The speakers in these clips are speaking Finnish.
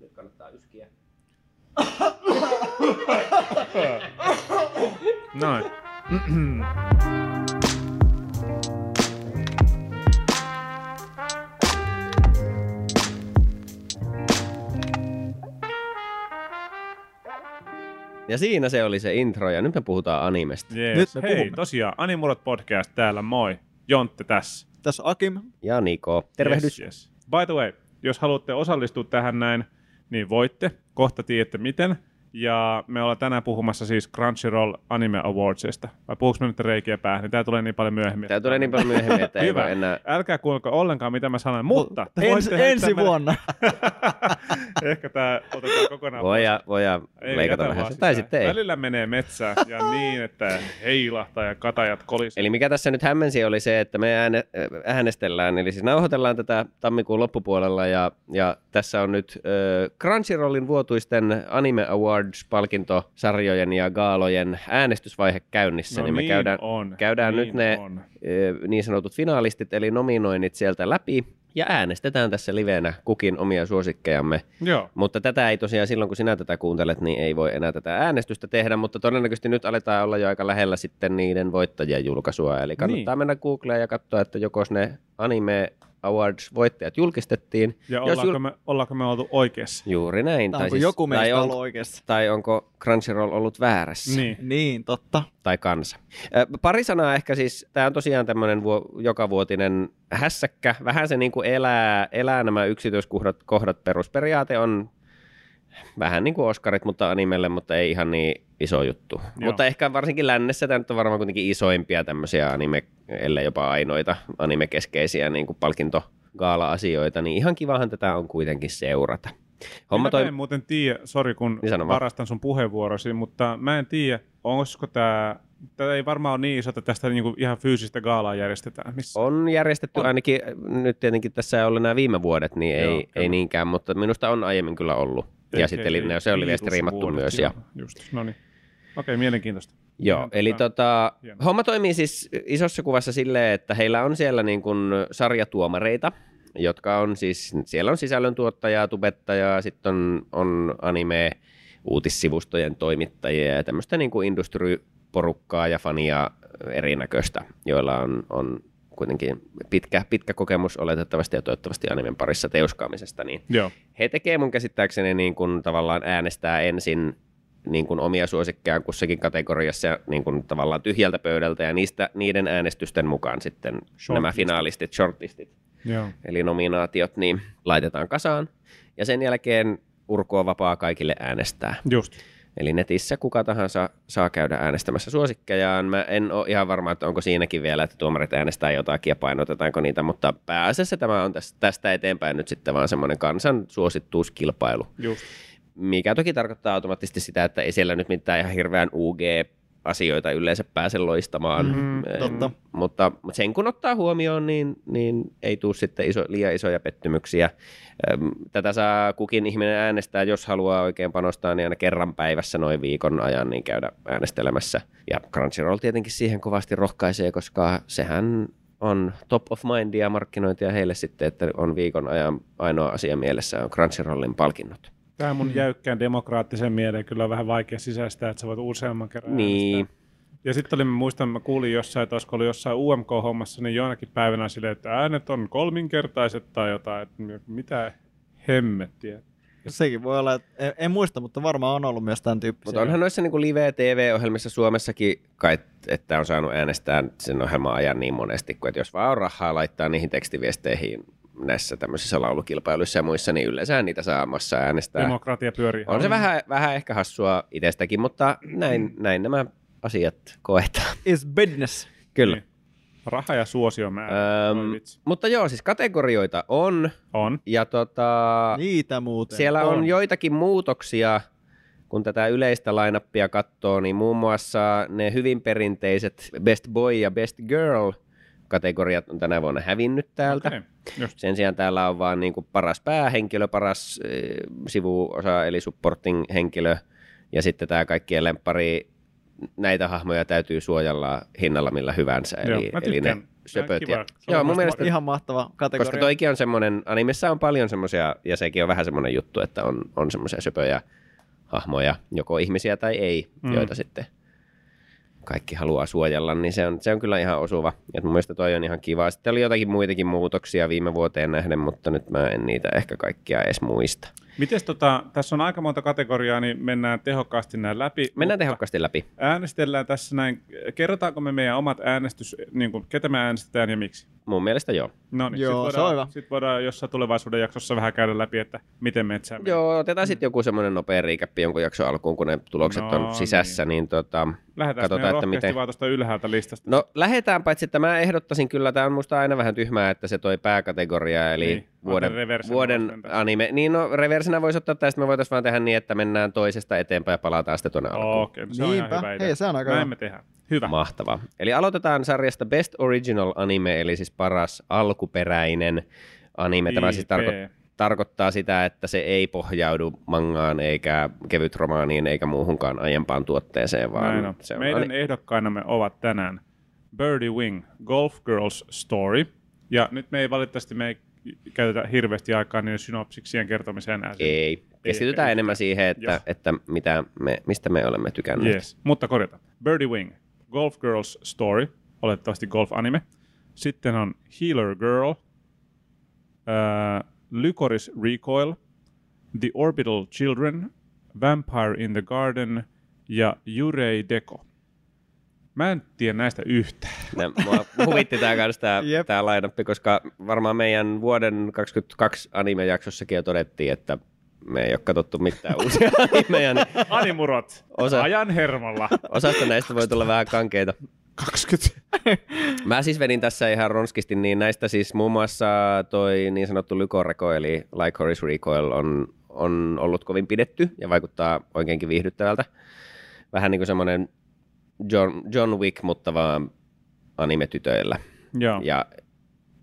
Nyt kannattaa yskiä. Noin. Ja siinä se oli se intro, ja nyt me puhutaan animesta. Yes. Nyt me Hei, puhumme. tosiaan Animurot podcast täällä, moi. Jontte tässä. Tässä Akim. Ja Niko, tervehdys. Yes, yes. By the way, jos haluatte osallistua tähän näin, niin voitte. Kohta tiedätte miten. Ja me ollaan tänään puhumassa siis Crunchyroll Anime Awardsista. Vai puhuks me nyt reikiä päähän, niin tää tulee niin paljon myöhemmin. Tämä tulee niin paljon myöhemmin, että ei Hyvä. voi enää... Älkää kuulko ollenkaan, mitä mä sanoin, mutta te Ens, ensi vuonna. Ehkä tää otetaan kokonaan Voidaan, voidaan Ei, leikata jätä vähän. sitä. Tai sitä. sitten ei. Välillä menee metsään ja niin, että heilahtaa ja katajat kolisee. Eli mikä tässä nyt hämmensi oli se, että me ääne, äh, äänestellään, eli siis nauhoitellaan tätä tammikuun loppupuolella ja, ja tässä on nyt äh, Crunchyrollin vuotuisten Anime Awards-palkintosarjojen ja gaalojen äänestysvaihe käynnissä, No niin me niin käydään, on, käydään niin nyt ne on. äh, niin sanotut finalistit, eli nominoinnit sieltä läpi ja äänestetään tässä livenä kukin omia suosikkejamme. Joo. Mutta tätä ei tosiaan silloin, kun sinä tätä kuuntelet, niin ei voi enää tätä äänestystä tehdä, mutta todennäköisesti nyt aletaan olla jo aika lähellä sitten niiden voittajien julkaisua. Eli kannattaa Niin. mennä Googleen ja katsoa, että joko ne Anime Awards-voittajat julkistettiin. Ja Jos ollaanko, me, ollaanko me oltu oikeassa? Juuri näin. Tai onko joku tai, meistä on, ollut oikeassa? tai onko Crunchyroll ollut väärässä? Niin. Niin, totta. Tai kansa. Ö, Pari sanaa ehkä siis, tämä on tosiaan tämmöinen vuo, jokavuotinen hässäkkä. Vähän se niin kuin elää, elää nämä yksityiskohdat kohdat. Perusperiaate on vähän niin kuin Oscarit, mutta animelle, mutta ei ihan niin iso juttu. Joo. Mutta ehkä varsinkin lännessä tämä nyt on varmaan kuitenkin isoimpia tämmöisiä anime, ellei jopa ainoita anime-keskeisiä niin kuin palkintogaala-asioita, niin ihan kivahan tätä on kuitenkin seurata. Homma Minä toi... en muuten tiedä, sori kun Niin varastan sun puheenvuorosi, mutta mä en tiedä, olisiko tämä, tätä ei varmaan ole niin iso, että tästä niinku ihan fyysistä gaalaa järjestetään. Missä? On järjestetty On. ainakin, nyt tietenkin tässä ei ollut nämä viime vuodet, niin Joo, ei, kyllä. ei niinkään, mutta minusta on aiemmin kyllä ollut. Ja sitten se oli vielä striimattu myös. joo, Ja, Just, no niin. Okei, mielenkiintoista. joo, eli tota, Hieno. homma toimii siis isossa kuvassa silleen, että heillä on siellä niin kuin sarjatuomareita, jotka on siis, siellä on sisällöntuottajaa, tubettajaa, sitten on, on anime, uutissivustojen toimittajia ja tämmöistä niin kuin industriporukkaa ja fania erinäköistä, joilla on, on kuitenkin pitkä, pitkä kokemus oletettavasti ja toivottavasti animen parissa teuskaamisesta, niin Joo, he tekee mun käsittääkseni niin kuin tavallaan äänestää ensin niin kuin omia suosikkejaan kussakin kategoriassa niin kuin tavallaan tyhjältä pöydältä ja niistä, niiden äänestysten mukaan sitten nämä Shortlistit. finaalistit, shortlistit, joo. eli nominaatiot, niin laitetaan kasaan ja sen jälkeen urko on vapaa kaikille äänestää. Just. Eli netissä kuka tahansa saa käydä äänestämässä suosikkejaan. Mä en ole ihan varma, että onko siinäkin vielä, että tuomarit äänestää jotakin ja painotetaanko niitä, mutta pääasiassa tämä on tästä, tästä eteenpäin nyt sitten vaan semmoinen kansan suosittuuskilpailu, Just. Mikä toki tarkoittaa automaattisesti sitä, että ei siellä nyt mitään ihan hirveän UG asioita yleensä pääse loistamaan. Em, totta. Mutta, mutta sen kun ottaa huomioon, niin, niin ei tule sitten iso, liian isoja pettymyksiä. Tätä saa kukin ihminen äänestää, jos haluaa oikein panostaa, niin aina kerran päivässä noin viikon ajan niin käydä äänestelemässä. Ja Crunchyroll tietenkin siihen kovasti rohkaisee, koska sehän on top of mindia markkinointia heille sitten, että on viikon ajan ainoa asia mielessä on Crunchyrollin palkinnot. Tämä mun jäykkään demokraattisen mieleen kyllä on vähän vaikea sisäistää, että sä voit useamman kerran Niin, äänestää. Ja sitten oli, mä muistan, mä kuulin jossain, että olisiko ollut jossain UMK-hommassa, niin jonakin päivänä silleen, että äänet on kolminkertaiset tai jotain, että mitä hemmettiä. Sekin voi olla, että en, en muista, mutta varmaan on ollut myös tämän tyyppisiä. Mutta onhan noissa niin live-TV-ohjelmissa Suomessakin kai, että on saanut äänestää sen ohjelman ajan niin monesti, kun että jos vaan on rahaa laittaa niihin tekstiviesteihin näissä tämmöisissä laulukilpailuissa ja muissa, niin yleensä niitä saa massa äänestää. Demokratia pyörii. On se vähän, vähän ehkä hassua itsestäkin, mutta näin, näin nämä asiat koetaan. Is business. Kyllä. Niin. Raha ja suosio määrä. Öm, mutta joo, siis kategorioita on, On. ja tota, Niitä muuten. Siellä on. On. joitakin muutoksia, kun tätä yleistä lainappia katsoo, niin muun muassa ne hyvin perinteiset Best Boy ja Best Girl kategoriat on tänä vuonna hävinnyt täältä. Just. Sen sijaan täällä on vaan niin kuin paras päähenkilö, paras äh, sivuosa eli supporting henkilö ja sitten tämä kaikkien lemppari näitä hahmoja täytyy suojella hinnalla millä hyvänsä. Joo, Eli, mä eli ne söpöt. kiva. Ja, Se on joo, mun mielestä, Ihan mahtava kategoria. koska toikin on semmoinen, animessa on paljon semmoisia, ja sekin on vähän semmoinen juttu, että on, on semmoisia söpöjä hahmoja, joko ihmisiä tai ei, mm. joita sitten kaikki haluaa suojella, niin se on, se on kyllä ihan osuva. Et mun mielestä toi on ihan kiva. Sitten oli jotakin muitakin muutoksia viime vuoteen nähden, mutta nyt mä en niitä ehkä kaikkia edes muista. Mites tota, tässä on aika monta kategoriaa, niin mennään tehokkaasti näin läpi. Mennään tehokkaasti läpi. Äänestellään tässä näin. Kerrotaanko me meidän omat äänestys, niin kuin, ketä me äänestetään ja miksi? Mun mielestä joo. No niin, Joo, sit se on voidaan, sit voidaan jossain tulevaisuuden jaksossa vähän käydä läpi, että miten metsää menee. Joo, otetaan sitten joku semmoinen nopea riikäppi jonkun jakson alkuun, kun ne tulokset No on sisässä, niin, niin tota, Lähdetään katsotaan, että miten... vaan tuosta ylhäältä listasta. No lähetään, paitsi että mä ehdottaisin kyllä, tämä on musta aina vähän tyhmää, että se toi pääkategoria, eli Niin, vuoden, vuoden anime. Niin no, reversenä voisi ottaa tästä, me voitaisiin vaan tehdä niin, että mennään toisesta eteenpäin ja palataan sitten tuonne alkuun. Okei, no se on ihan Niinpä. hyvä idea. Hei, se on aika Näin hyvä. me tehdään. Hyvä. Mahtavaa. Eli aloitetaan sarjasta Best Original Anime, eli siis paras alkuperäinen anime. Tämä siis tarko- tarkoittaa sitä, että se ei pohjaudu mangaan eikä kevyt romaaniin eikä muuhunkaan aiempaan tuotteeseen, vaan Näin on. se on Meidän ani- ehdokkainamme ovat tänään Birdie Wing, Golf Girls Story. Ja nyt me ei valitettavasti me ei käytetä hirveästi aikaa niiden synopsiksien kertomiseen. In. ei. Keskitytään ehkä enemmän yhtään. siihen, että, että mitä me, mistä me olemme tykänneet. Yes. Mutta korjata. Birdie Wing, Golf Girls Story, oletettavasti golf-anime. Sitten on Healer Girl, äh, Lycoris Recoil, The Orbital Children, Vampire in the Garden ja Yurei Deko. Mä en tiedä näistä yhtään. Mua huvitti tää kanssa tää, Jep. tää lainappi, koska varmaan meidän vuoden 22 anime-jaksossakin jo todettiin, että me ei ole katsottu mitään uusia animeja, niin Animurot, Osa- ajan hermolla. osasta näistä voi tulla vähän kankeita. 20. Mä siis vedin tässä ihan ronskisti, niin näistä siis muun muassa toi niin sanottu Lykoreko, eli Lycoris Recoil on, on ollut kovin pidetty ja vaikuttaa oikeinkin viihdyttävältä. Vähän niin kuin semmoinen John, John Wick, mutta vaan anime-tytöillä. Joo, Ja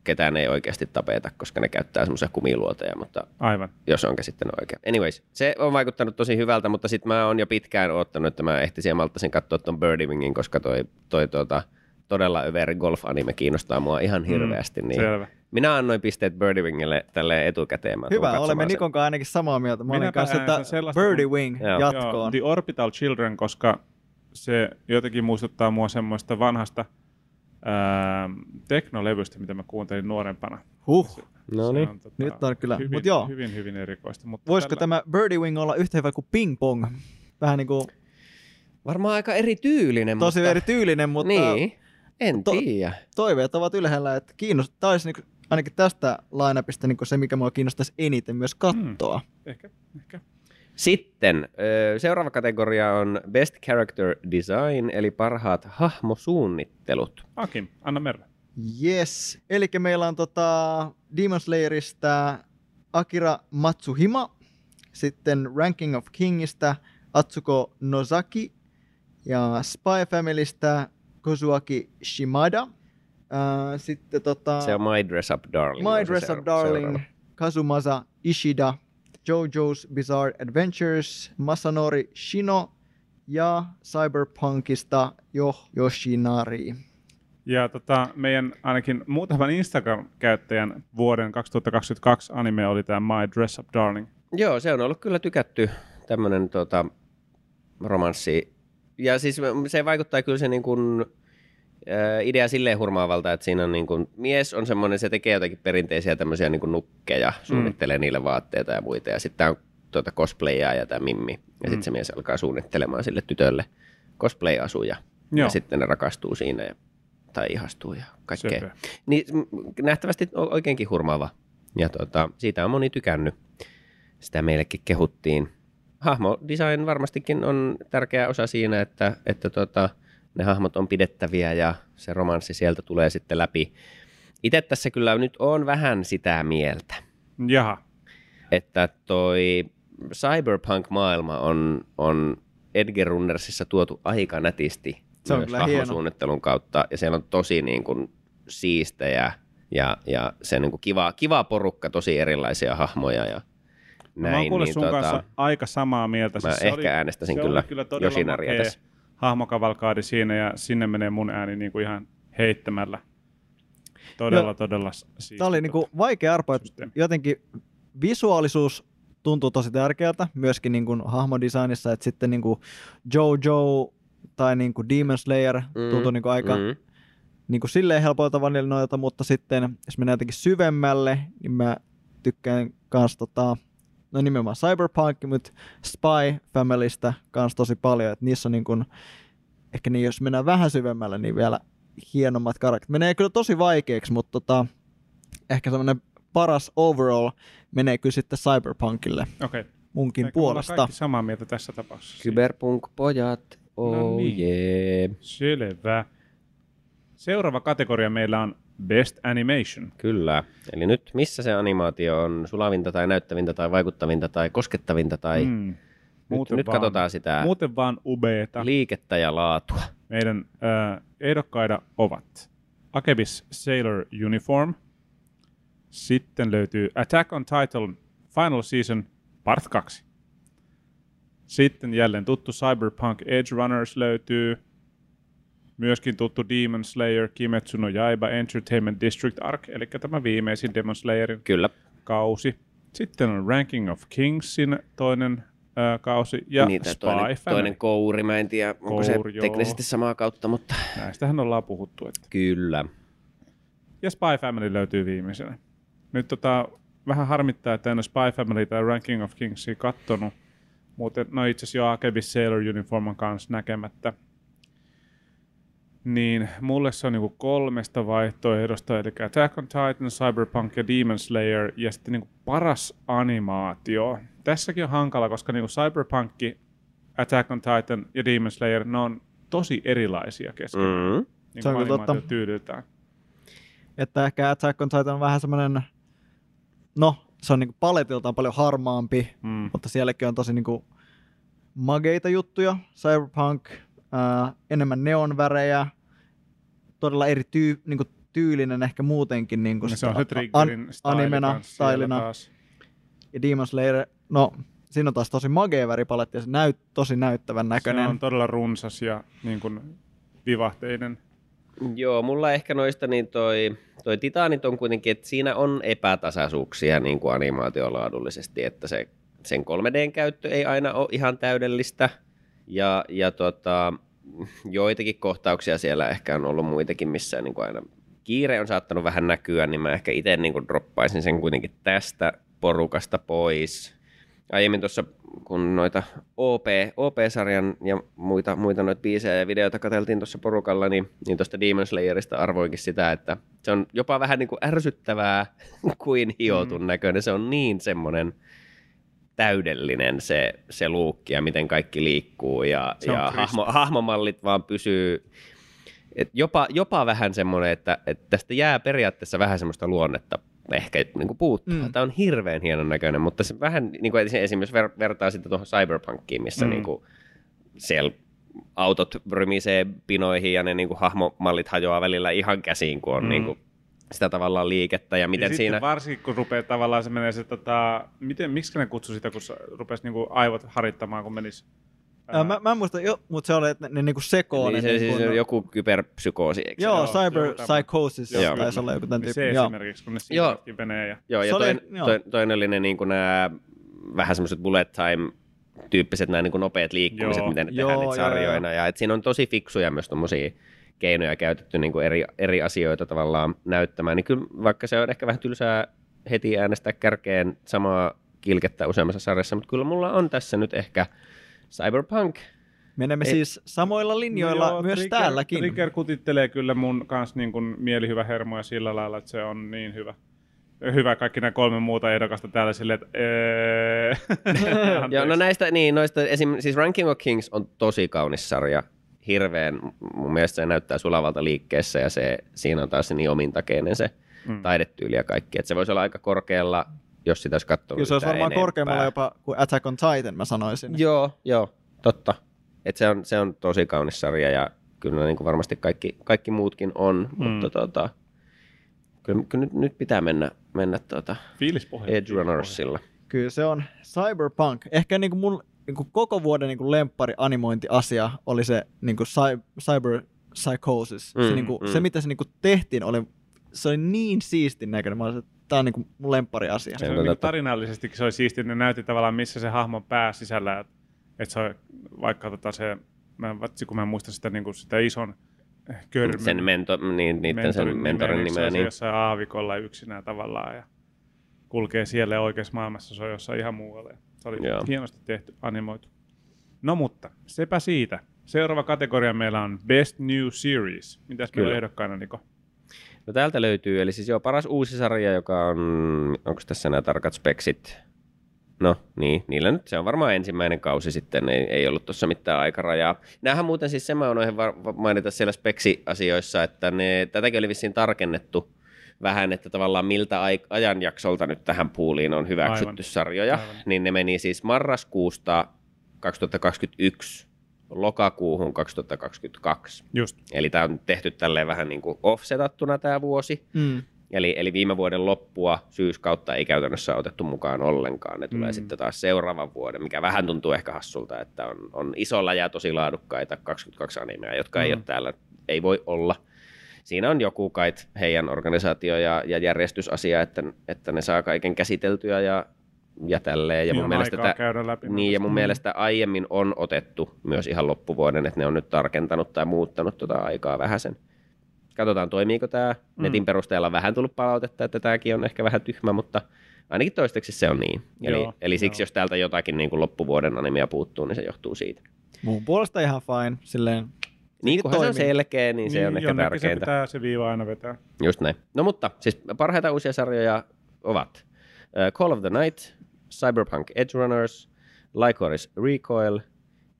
ketään ei oikeasti tapeta, koska ne käyttää semmoisia kumiluoteja, mutta aivan. jos on käsittänyt oikein. Anyways, se on vaikuttanut tosi hyvältä, mutta sitten mä oon jo pitkään odottanut, että mä ehtisin ja malttaisin katsoa ton Birdie Wingin, koska toi, toi tuota, todella överi golf-anime kiinnostaa mua ihan hirveästi. Niin Selvä. minä annoin pisteet Birdie Wingille tälle etukäteen. Mä Hyvä, olemme sen. Nikon kanssa ainakin samaa mieltä. Mä olin kanssa, että jatkoon. Joo, The Orbital Children, koska se jotenkin muistuttaa mua semmoista vanhasta ää, teknolevystä, mitä mä kuuntelin nuorempana. Huh. No Se niin. on, tota, Nyt on kyllä. Hyvin, Mut joo. hyvin, hyvin erikoista. Mutta Voisiko tämä Birdie Wing olla yhtä hyvä kuin Ping Pong? Vähän niin kuin Varmaan aika erityylinen, tosi mutta... eri tyylinen, mutta Niin, en To- tiedä. toiveet ovat ylhäällä, että kiinnostaisi niin ainakin tästä lineupista niin se, mikä mua kiinnostaisi eniten myös katsoa. Ehkä, ehkä. Sitten seuraava kategoria on Best Character Design, eli parhaat hahmosuunnittelut. Akim, anna merra. Yes. Eli meillä on tota Demon Slayerista Akira Matsuhima, sitten Ranking of Kingistä Atsuko Nozaki ja Spy Familystä Kozuaki Shimada. Sitten tota, Se on My Dress Up Darling. My Dress Up Darling, seuraava. Kazumasa Ishida, JoJo's Bizarre Adventures, Masanori Shino ja Cyberpunkista Jo Yoshinari. Ja tota, meidän ainakin muutaman Instagram-käyttäjän vuoden 2022 anime oli tämä My Dress Up Darling. Joo, se on ollut kyllä tykätty tämmöinen tota, romanssi. Ja siis se vaikuttaa kyllä se niin kuin, idea silleen hurmaavalta, että siinä on niin kuin, mies on semmoinen, se tekee jotakin perinteisiä tämmöisiä niin kuin nukkeja, suunnittelee niille vaatteita ja muita. Ja sitten on tuota cosplayia ja tämä Mimmi. Ja Mm. sitten se mies alkaa suunnittelemaan sille tytölle cosplay-asuja. Joo. Ja sitten ne rakastuu siinä ja, tai ihastuu ja kaikkea. Söpö. Niin nähtävästi oikeinkin hurmaava. Ja tota, siitä on moni tykännyt. Sitä meillekin kehuttiin. Hahmodesign varmastikin on tärkeä osa siinä, että, että tota, ne hahmot on pidettäviä ja se romanssi sieltä tulee sitten läpi. Itse tässä kyllä nyt on vähän sitä mieltä, Jaha. että toi cyberpunk-maailma on, on Edgar Runnersissa tuotu aika nätisti Se on myös kyllä hahmosuunnittelun kautta, ja siellä on tosi niin kuin, siistejä ja, ja se niin kuin kiva, kiva porukka, tosi erilaisia hahmoja ja Näin, näin. mä oon niin, sun tota, kanssa aika samaa mieltä. mä se ehkä äänestäisin kyllä oli kyllä todella Yoshinaria makea tässä. Hahmokavalkaadi siinä ja sinne menee mun ääni niin kuin ihan heittämällä. todella, Joo. todella siisti. Tämä oli niinku vaikea arpa, että systeemi. jotenkin visuaalisuus tuntuu tosi tärkeältä, myöskin niinku hahmodesignissa, että sitten niinku Jojo tai niinku Demon Slayer tuntuu niinku aika Mm. niin kuin silleen helpoilta vanilinoilta, mutta sitten jos mennään jotenkin syvemmälle, niin mä tykkään kans tota, no nimenomaan Cyberpunk, mutta Spy Familystä kans tosi paljon, että niissä on niin kuin, ehkä niin jos mennään vähän syvemmälle, niin vielä hienommat karakterit. Menee kyllä tosi vaikeaksi, mutta tota, ehkä semmoinen paras overall menee kyllä sitten Cyberpunkille Okei. munkin Ehkä me ollaan puolesta. kaikki samaa mieltä tässä tapauksessa. Cyberpunk-pojat, oh No niin. jee. Selvä. Seuraava kategoria meillä on Best Animation. Kyllä. Eli nyt missä se animaatio on sulavinta tai näyttävintä tai vaikuttavinta tai koskettavinta tai Mm. nyt, nyt katsotaan sitä Muuten vaan ubeeta. liikettä ja laatua. Meidän äh, ehdokkaita ovat Akebis Sailor Uniform. Sitten löytyy Attack on Titan Final Season Part 2. Sitten jälleen tuttu Cyberpunk Edge Runners löytyy. Myöskin tuttu Demon Slayer Kimetsu no Yaiba Entertainment District Arc, eli tämä viimeisin Demon Slayerin Kyllä. kausi. Sitten on Ranking of Kingsin toinen äh, kausi ja Niitä Spy toinen, Family. toinen kouri, mä en tiedä, onko se Kouri, joo. teknisesti samaa kautta, mutta Näistähän ollaan puhuttu. Että. kyllä. Ja Spy Family löytyy viimeisenä. Nyt tota, vähän harmittaa, että en ole Spy Family tai Ranking of Kingsia kattonut. Muuten, no itse asiassa jo Akebis Sailor Uniforman kanssa näkemättä. Niin mulle se on niinku kolmesta vaihtoehdosta, eli Attack on Titan, Cyberpunk ja Demon Slayer, ja sitten niinku paras animaatio. Tässäkin on hankala, koska niinku Cyberpunk, Attack on Titan ja Demon Slayer, ne on tosi erilaisia keskenään. Mm. Niin Se on kyllä totta. Että ehkä Attack on Titan on vähän semmoinen, no se on niinku paletiltaan paljon harmaampi, Mm. mutta sielläkin on tosi niinku mageita juttuja. Cyberpunk, ää, enemmän neonvärejä, todella eri tyy, niinku tyylinen ehkä muutenkin. Niinku Ja se on se Triggerin an- animena, stylina. taas. Ja Demon Slayer, no siinä on taas tosi magea väripaletti ja se näyt, tosi näyttävän näköinen. Se on todella runsas ja niin kuin vivahteinen. Joo, mulla ehkä noista niin toi, toi Titanit on kuitenkin, että siinä on epätasaisuuksia niin kuin animaatiolaadullisesti, että se, sen 3Dn käyttö ei aina ole ihan täydellistä. Ja, ja tota, joitakin kohtauksia siellä ehkä on ollut muitakin, missä niin kuin aina kiire on saattanut vähän näkyä, niin mä ehkä itse niin kuin droppaisin sen kuitenkin tästä porukasta pois. Aiemmin tuossa, kun noita OP, OP-sarjan ja muita, muita noita biisejä ja videoita katseltiin tuossa porukalla, niin, niin tuosta Demon Slayerista arvoinkin sitä, että se on jopa vähän niin kuin ärsyttävää kuin hiotun mm. näköinen. Se on niin semmoinen täydellinen se, se luukki ja miten kaikki liikkuu ja, ja hahmo, hahmomallit vaan pysyy et jopa, jopa vähän semmoinen, että, että tästä jää periaatteessa vähän semmoista luonnetta ehkä niin kuin puuttuu. Mm. Tämä on hirveän hienon näköinen, mutta se vähän, niin kuin esimerkiksi ver, vertaa sitten tuohon Cyberpunkiin, missä Mm. niin kuin siellä autot rymisee pinoihin ja ne niin kuin hahmomallit hajoaa välillä ihan käsiin, kun on mm. niin kuin sitä tavallaan liikettä ja miten ja siinä... Sitten varsinkin kun rupeaa tavallaan se menee se, tota, miten, miksi ne kutsui sitä, kun se rupesi niinku aivot harittamaan, kun menisi Ää, mä, mä en muista, jo, mutta se oli, että ne, ne niinku sekoo. niin ne se, niinku, siis on joku kyberpsykoosi, eikö se Joo, ole? cyber joku tämmönen. psychosis Joo, taisi olla joku tämän niin tyyppi. se Joo. esimerkiksi, kun ne Joo. menee. Ja... Joo, ja Se oli- toinen, joo. toi, toinen oli ne niin kuin nämä vähän semmoiset bullet time tyyppiset nämä niin kuin nopeat liikkumiset, Joo. miten ne Joo, tehdään niitä joo, sarjoina. Ja et siinä on tosi fiksuja myös tommosia keinoja käytetty niin kuin eri, eri asioita tavallaan näyttämään. Niin kyllä vaikka se on ehkä vähän tylsää heti äänestää kärkeen samaa kilkettä useammassa sarjassa, mutta kyllä mulla on tässä nyt ehkä Cyberpunk. Menemme Ei- siis samoilla linjoilla No joo, myös Trigger, täälläkin. Trigger kutittelee kyllä mun kanssa niin kuin mielihyvä hermoja sillä lailla, että se on niin hyvä. Hyvä kaikki nämä kolme muuta ehdokasta täällä silleen, että ee, Joo, no näistä, niin, noista, esim, siis Ranking of Kings on tosi kaunis sarja. Hirveän, mun mielestä se näyttää sulavalta liikkeessä ja se, siinä on taas niin omintakeinen se Mm. taidetyyli ja kaikki. Et se voisi olla aika korkealla, jos sitä olisi katsonut Kyllä se olisi varmaan enempää. korkeammalla jopa kuin Attack on Titan, mä sanoisin. Joo, joo, totta. Et se, on, se on tosi kaunis sarja ja kyllä niin kuin varmasti kaikki, kaikki muutkin on, Mm. mutta tota, kyllä, kyllä nyt, nyt pitää mennä, mennä tuota. Edge Runnersilla. Kyllä se on Cyberpunk. Ehkä niinku mun niinku koko vuoden niinku lemppari animointiasia oli se niinku cy- Cyber Psychosis. Mm, se, Mm, niinku, mm. se, mitä se niinku tehtiin, oli se oli niin siistin näköinen. Mä olisin, että tää on niinku mun lemppari asia. Se on on niin totta. tarinallisestikin se oli siistiä, ne näytti tavallaan missä se hahmon pää sisällä, että et se on vaikka tota se, mä en vatsi kun mä en muista sitä, niin kuin sitä ison körmyn. Sen mento, niin, niiden sen mentorin nimeä, nimeä. niin. Niin. jossain aavikolla yksinään tavallaan ja kulkee siellä ja oikeassa maailmassa, se on jossain ihan muualla. Se oli Joo. hienosti tehty, animoitu. No mutta, sepä siitä. Seuraava kategoria meillä on Best New Series. Mitäs meillä on ehdokkaina, Niko? No täältä löytyy, eli siis joo, paras uusi sarja, joka on, onko tässä nämä tarkat speksit? No niin, niillä nyt se on varmaan ensimmäinen kausi sitten, ei, ei ollut tuossa mitään aikarajaa. Nämähän muuten siis sen mä unohdin var- va- mainita siellä speksi-asioissa, että ne, tätäkin oli vissiin tarkennettu vähän, että tavallaan miltä ajanjaksolta nyt tähän puuliin on hyväksytty Aivan. sarjoja, Aivan. niin ne meni siis marraskuusta 2021 lokakuuhun 2022. Just. Eli tämä on tehty tälleen vähän niin kuin offsetattuna tämä vuosi. Mm. Eli, eli viime vuoden loppua syyskautta ei käytännössä otettu mukaan ollenkaan. Ne tulee Mm. sitten taas seuraavan vuoden, mikä vähän tuntuu ehkä hassulta, että on, on isolla ja tosi laadukkaita 22 animea, jotka mm. ei ole täällä, ei voi olla. Siinä on joku kait heidän organisaatio- ja, ja järjestysasia, että, että ne saa kaiken käsiteltyä ja, ja tälleen. Ja mun mielestä tä- käydä läpi. niin, ja mun Mm. mielestä aiemmin on otettu myös ihan loppuvuoden, että ne on nyt tarkentanut tai muuttanut tuota aikaa vähäsen. Katsotaan, toimiiko tämä. Mm. Netin perusteella on vähän tullut palautetta, että tämäkin on ehkä vähän tyhmä, mutta ainakin toistaiseksi se on niin. Eli, Joo, eli siksi, joo. jos täältä jotakin niin kuin loppuvuoden animea puuttuu, niin se johtuu siitä. Mun puolesta ihan fine. Silleen, Niin kunhan se on selkeä, niin, se on ehkä jonnekin tärkeintä. Se pitää se viiva aina vetää. Just näin. No mutta, siis parhaita uusia sarjoja ovat uh, Call of the Night, Cyberpunk Edge Runners, Lycoris Recoil,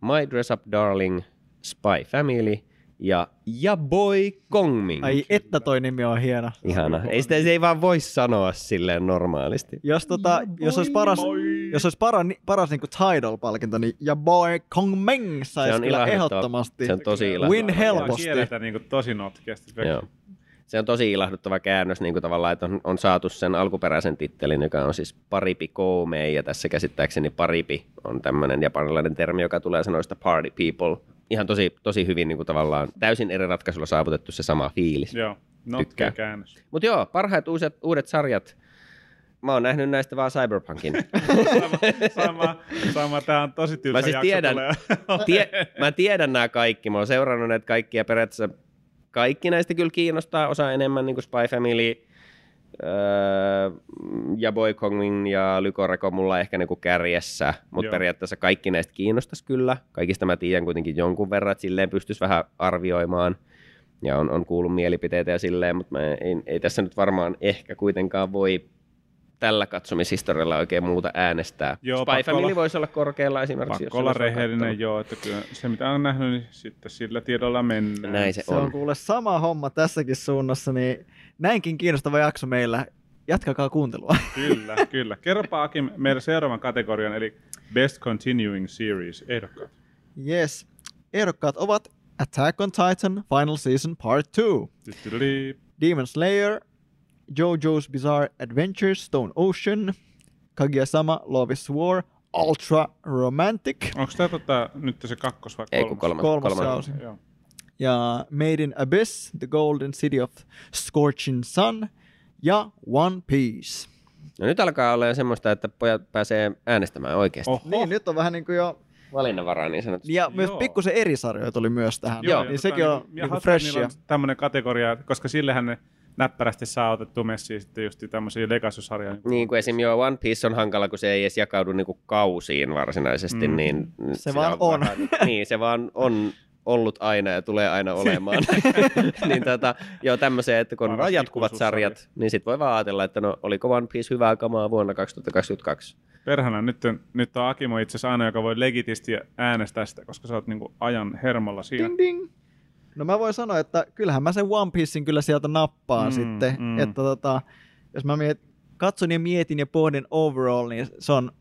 My Dress Up Darling, Spy Family ja Ja Boy Kongming. ai että toi nimi on hieno. Ihana. Ei sitä se ei vaan voi sanoa silleen normaalisti. Jos, tota, jos olisi paras, boy. jos olisi para, paras niinku Tidal-palkinto, niin ja boy Kong Meng saisi kyllä ilahduttava. ehdottomasti. Se on tosi Win ilahduttava. helposti. Kielletään niin tosi notkeasti. Joo. Se on tosi ilahduttava käännös niin kuin tavallaan, että on, on saatu sen alkuperäisen tittelin, joka on siis Paripi Koumei, ja tässä käsittääkseni Paripi on tämmöinen japanilainen termi, joka tulee sanoista party people. Ihan tosi, tosi hyvin niin kuin tavallaan täysin eri ratkaisulla saavutettu se sama fiilis. Joo, notkea käännös. Mutta joo, parhaat uudet, uudet sarjat. Mä oon nähnyt näistä vaan Cyberpunkin. sama, sama, sama, tää on tosi tylsä Mä siis tiedän-. Tie, mä tiedän nämä kaikki, mä oon seurannut näitä kaikkia periaatteessa. Kaikki näistä kyllä kiinnostaa, osa enemmän niin kuin Spy Family, öö, ja Boy Kongin ja Lykoreko mulla ehkä niin kuin kärjessä, mutta Joo. periaatteessa kaikki näistä kiinnostaisi kyllä. Kaikista mä tiedän kuitenkin jonkun verran, että silleen pystyisi vähän arvioimaan ja on, on kuullut mielipiteitä ja silleen, mutta mä ei, ei tässä nyt varmaan ehkä kuitenkaan voi tällä katsomishistorialla oikein muuta äänestää. Joo, Spy Family olla- voisi olla korkealla esimerkiksi. jos Pakko olla rehellinen, joo, että kyllä se mitä on nähnyt, niin sitten sillä tiedolla mennään. Näin se, Se on. on kuule sama homma tässäkin suunnassa, niin näinkin kiinnostava jakso meillä. Jatkakaa kuuntelua. Kyllä, kyllä. Kerropa Akim meidän seuraavan kategorian, eli Best Continuing Series ehdokkaat. Yes. Ehdokkaat ovat Attack on Titan Final Season Part 2, Tyttylii. Demon Slayer, JoJo's Bizarre Adventures Stone Ocean, Kaguya-sama Love is War, Ultra Romantic Onko tämä tota, nyt se kakkos vai Ei kolmas? kun kolmas. Kolmas kolmas. kausi. Joo. Ja Made in Abyss, The Golden City of Scorching Sun ja One Piece. No nyt alkaa olla jo semmoista, että pojat pääsee äänestämään oikeasti. Oh. Oho. Niin, nyt on vähän niin kuin jo... Valinnanvaraa niin sanotusti. Ja myös Joo. pikkusen eri sarjoja tuli myös tähän. Joo. niin sekin on ja niin niillä freshia. on tämmöinen kategoria, koska sillehän ne näppärästi saa otettua messiin sitten just tämmöisiä Legacy-sarjoja. Niin kuin esim. joo, One Piece on hankala, kun se ei edes jakaudu niin kuin kausiin varsinaisesti, Mm. niin... Se vaan on. Vähän, niin, se vaan on ollut aina ja tulee aina olemaan. niin tota, joo, tämmöisiä, että kun on jatkuvat sarjat, niin sit voi vaan ajatella, että no oliko One Piece hyvää kamaa vuonna 2022. Perhana, nyt on, nyt on Akimo itse asiassa aina, joka voi legitisti äänestää sitä, koska sä oot niinku ajan hermolla siinä. Ding ding. No mä voin sanoa, että kyllähän mä sen One Piecein kyllä sieltä nappaan Mm, sitten. mm. Että tota, jos mä miet, katson ja mietin ja pohdin overall, niin se on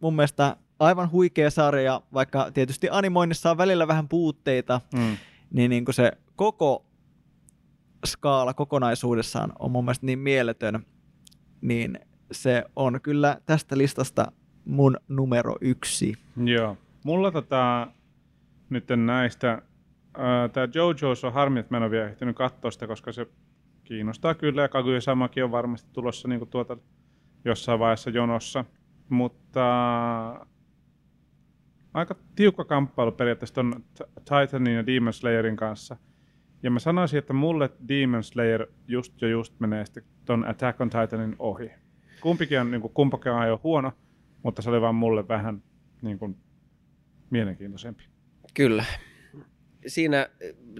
mun mielestä aivan huikea sarja, vaikka tietysti animoinnissa on välillä vähän puutteita, Mm. niin, niin kuin se koko skaala kokonaisuudessaan on mun mielestä niin mieletön, niin se on kyllä tästä listasta mun numero yksi. Joo. Mulla tota, nyt näistä, tää JoJo's on harmi, että mä en ole vielä ehtinyt katsoa sitä, koska se kiinnostaa kyllä ja Kaguya Samakin on varmasti tulossa niin tuota jossain vaiheessa jonossa. Mutta aika tiukka kamppailu periaatteessa ton Titanin ja Demon Slayerin kanssa. Ja mä sanoisin, että mulle Demon Slayer just jo just menee sitten ton Attack on Titanin ohi. Kumpikin on, niin kuin, kumpakin on jo huono, mutta se oli vaan mulle vähän niin kuin, mielenkiintoisempi. Kyllä. Siinä,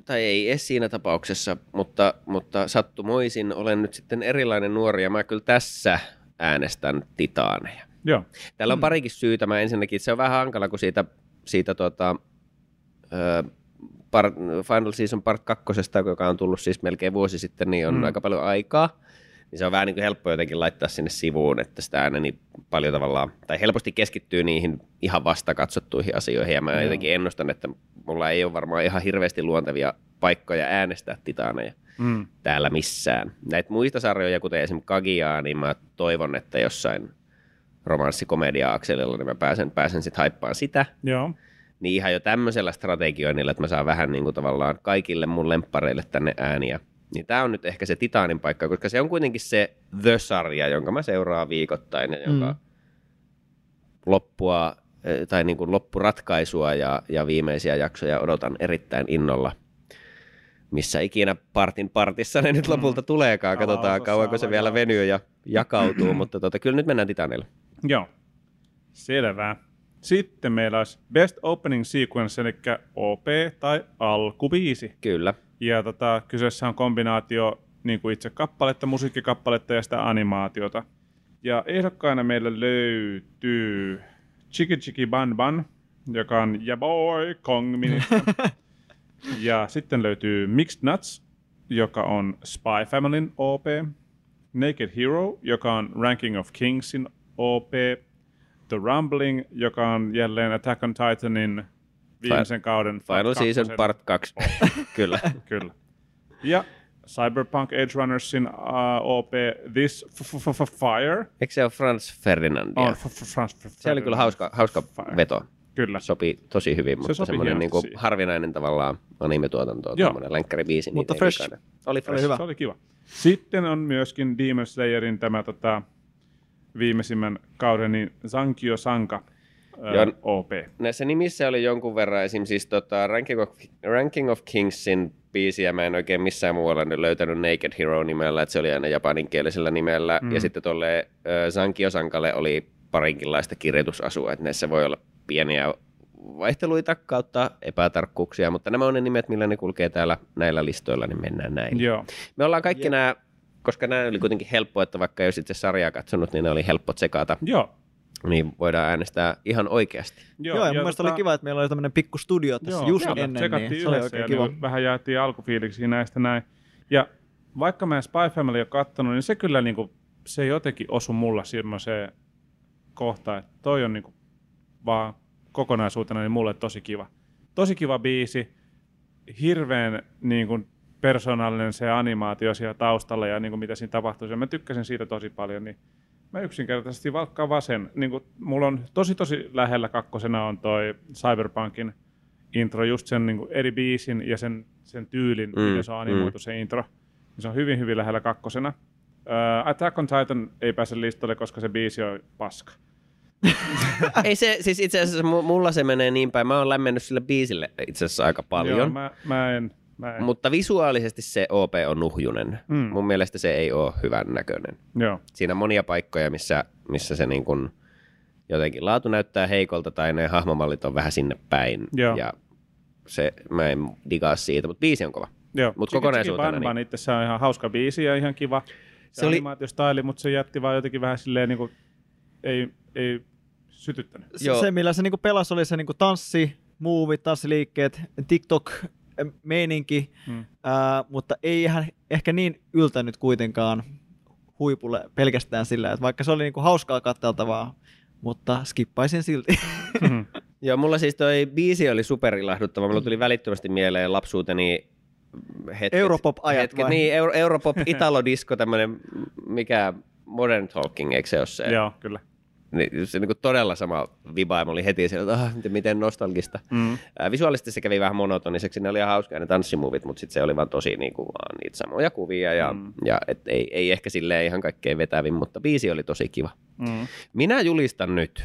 tai ei edes siinä tapauksessa, mutta, mutta sattumoisin olen nyt sitten erilainen nuori ja mä kyllä tässä äänestän titaaneja. Joo. Täällä on Mm. parikin syytä. Mä ensinnäkin, se on vähän hankala, kun siitä, siitä tota, ö, par, Final Season Part 2, joka on tullut siis melkein vuosi sitten, niin on Mm. mm. aika paljon aikaa. Niin se on vähän niin kuin helppo jotenkin laittaa sinne sivuun, että sitä aina niin paljon tavallaan, tai helposti keskittyy niihin ihan vasta katsottuihin asioihin. Ja mä Joo. jotenkin ennustan, että mulla ei ole varmaan ihan hirveästi luontevia paikkoja äänestää titaaneja Mm. täällä missään. Näitä muista sarjoja, kuten esimerkiksi Kagiaa, niin mä toivon, että jossain romanssikomedia-akselilla niin mä pääsen, pääsen sitten haippaan sitä. Joo. Niin ihan jo tämmöisellä strategioinnilla, että mä saan vähän niin kuin tavallaan kaikille mun lemppareille tänne ääniä. Niin tää on nyt ehkä se Titaanin paikka, koska se on kuitenkin se The-sarja, jonka mä seuraan viikoittain ja jonka Mm. loppua eh, tai niin kuin loppuratkaisua ja, ja viimeisiä jaksoja odotan erittäin innolla. Missä ikinä partin partissa ne nyt lopulta tuleekaan. Katsotaan kauanko se vielä venyy ja jakautuu, mutta tota, kyllä nyt mennään Titanille. Joo. Selvä. Sitten meillä olisi Best Opening Sequence, eli OP tai alkubiisi. Kyllä. Ja tota, kyseessä on kombinaatio niin kuin itse kappaletta, musiikkikappaletta ja sitä animaatiota. Ja ehdokkaina meillä löytyy Chiki Chiki Ban Ban, joka on Ja Boy Kong Ministä. ja sitten löytyy Mixed Nuts, joka on Spy Familyn OP. Naked Hero, joka on Ranking of Kingsin OP. The Rumbling, joka on jälleen Attack on Titanin viimeisen kauden Final Season kakkosen- Part 2. Kyllä. Kyllä. Ja Cyberpunk Edge Runnersin uh, OP This f- f- f- Fire. Eikö se ole Franz Ferdinandia? On, f- f- Frans- f- Se oli kyllä hauska, hauska Fire. veto. Kyllä. Sopi tosi hyvin, mutta sopi semmoinen niin siihen. harvinainen tavallaan anime-tuotanto, Joo. tuommoinen länkkäribiisi. niin Mutta ei fresh. Oli fresh. hyvä. Se oli kiva. Sitten on myöskin Demon Slayerin tämä tota, viimeisimmän kauden, niin Sankyo Sanka Joo. uh, OP. Näissä nimissä oli jonkun verran esim. siis tota Ranking, of, Ranking of Kingsin biisiä mä en oikein missään muualla nyt löytänyt Naked Hero nimellä, että se oli aina japaninkielisellä nimellä. Mm. Ja sitten tuolle Sankio Sankalle oli parinkinlaista kirjoitusasua, että näissä voi olla pieniä vaihteluita kautta epätarkkuuksia, mutta nämä on ne nimet, millä ne kulkee täällä näillä listoilla, niin mennään näin. Joo. Me ollaan kaikki Jep. nämä, koska nämä oli kuitenkin helppo, että vaikka ei olisi itse sarjaa katsonut, niin ne oli helppo tsekata, Joo. niin voidaan äänestää ihan oikeasti. Joo, ja mun mielestä oli kiva, että meillä oli tämmöinen pikku studio tässä Joo, just kyllä. ennen, Tsekattiin niin se oli oikein ja kiva. niin vähän jaettiin alkufiiliksiä näistä näin. Ja vaikka mä en Spy Family ole kattonut, niin se kyllä niinku, se jotenkin osui mulla semmoiseen kohtaan, että toi on niinku vaan kokonaisuutena niin mulle tosi kiva. Tosi kiva biisi, hirveän niinku persoonallinen se animaatio siellä taustalla ja niinku mitä siinä tapahtuu. Ja mä tykkäsin siitä tosi paljon, niin mä yksinkertaisesti valkkaan vasen. Niin kuin, mulla on tosi tosi lähellä kakkosena on toi Cyberpunkin intro, just sen niin kuin, eri biisin ja sen, sen tyylin, mm, Mm, miten se on animoitu mm. se intro. Niin Se on hyvin hyvin lähellä kakkosena. Uh, Attack on Titan ei pääse listalle, koska se biisi on paska. Ei se, siis itse asiassa mu- mulla se menee niin päin. Mä oon lämmennyt sille biisille itse asiassa aika paljon. Joo, mä, mä en. Mutta visuaalisesti se OP on nuhjunen. Mm. Mun mielestä se ei ole hyvän näköinen. Joo. Siinä on monia paikkoja, missä, missä se niin kuin jotenkin laatu näyttää heikolta tai ne hahmomallit on vähän sinne päin. Joo. Ja se, mä en digaa siitä, mutta biisi on kova. Joo. Mut Chiki kokonaisuutena Chiki Ban niin- itse on ihan hauska biisi ja ihan kiva. Se, Se oli- animaatiostaili, mutta se jätti vaan jotenkin vähän silleen niin kuin, ei, ei sytyttänyt. Se, Joo. se, millä se niinku pelasi, oli se niinku tanssi, muuvit, tanssiliikkeet, TikTok-meininki, Hmm. ää, mutta ei ihan ehkä niin yltänyt kuitenkaan huipulle pelkästään sillä, että vaikka se oli niinku hauskaa katseltavaa, mutta skippaisin silti. Mhm. Joo, mulla siis toi biisi oli superilahduttava. Mulla tuli välittömästi mieleen lapsuuteni hetket. Europop-ajat hetket, vai? Niin, Euro, Europop, Italo-disco, tämmönen, mikä Modern Talking, eikö se ole se? Joo, kyllä. Niin se niin kuin todella sama viba, ja mä olin heti siellä, että ah, miten- nostalgista. Mm. Ää, Visuaalisesti se kävi vähän monotoniseksi, ne oli ihan hauskaa ne tanssimuvit, mutta sitten se oli vaan tosi niin kuin, vaan niitä samoja kuvia, ja, mm. ja et ei, ei ehkä silleen ihan kaikkein vetävin, mutta biisi oli tosi kiva. Mm. Minä julistan nyt,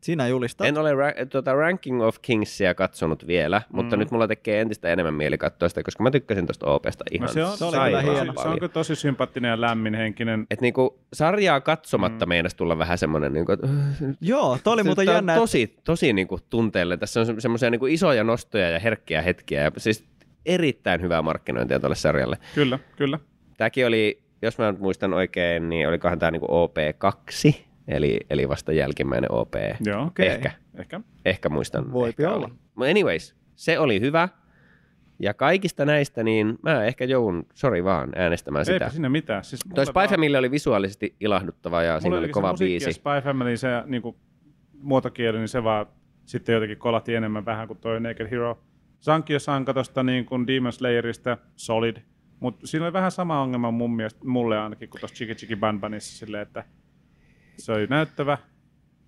Sinä julistat. en ole ra- tuota Ranking of Kingsia katsonut vielä, mutta Mm. nyt mulla tekee entistä enemmän mieli katsoa sitä, koska mä tykkäsin tuosta OPsta ihan No se on, Se oli kyllä hieno. Se on tosi sympaattinen ja lämminhenkinen. Et niinku sarjaa katsomatta Mm. meinasi tulla vähän semmoinen, niinku, että Joo, toi oli muuten jännä. että- Tosi, tosi niinku tunteelle. Tässä on se- semmoisia niinku isoja nostoja ja herkkiä hetkiä. Ja siis erittäin hyvää markkinointia tuolle sarjalle. Kyllä, kyllä. Tämäkin oli, jos mä muistan oikein, niin olikohan tämä niinku OP2, eli, eli vasta jälkimmäinen OP. Joo, Okei. Ehkä, ehkä. ehkä muistan. Voipi ehkä olla. Oli. Mutta anyways, se oli hyvä. Ja kaikista näistä, niin mä ehkä joudun, sori vaan, äänestämään sitä. Eipä siinä mitään. Siis Toi Spy vaan- Family oli visuaalisesti ilahduttava ja siinä mulle oli kova se musiikki biisi. Ja Spy Family, se niin kuin, muotokieli, niin se vaan sitten jotenkin kolahti enemmän vähän kuin toi Naked Hero. Sankio Sanka tosta niin kuin Demon Slayerista, Solid. Mutta siinä oli vähän sama ongelma mun mielestä, mulle ainakin kuin tuossa Chiki Chiki Ban Banissa silleen, että se oli näyttävä,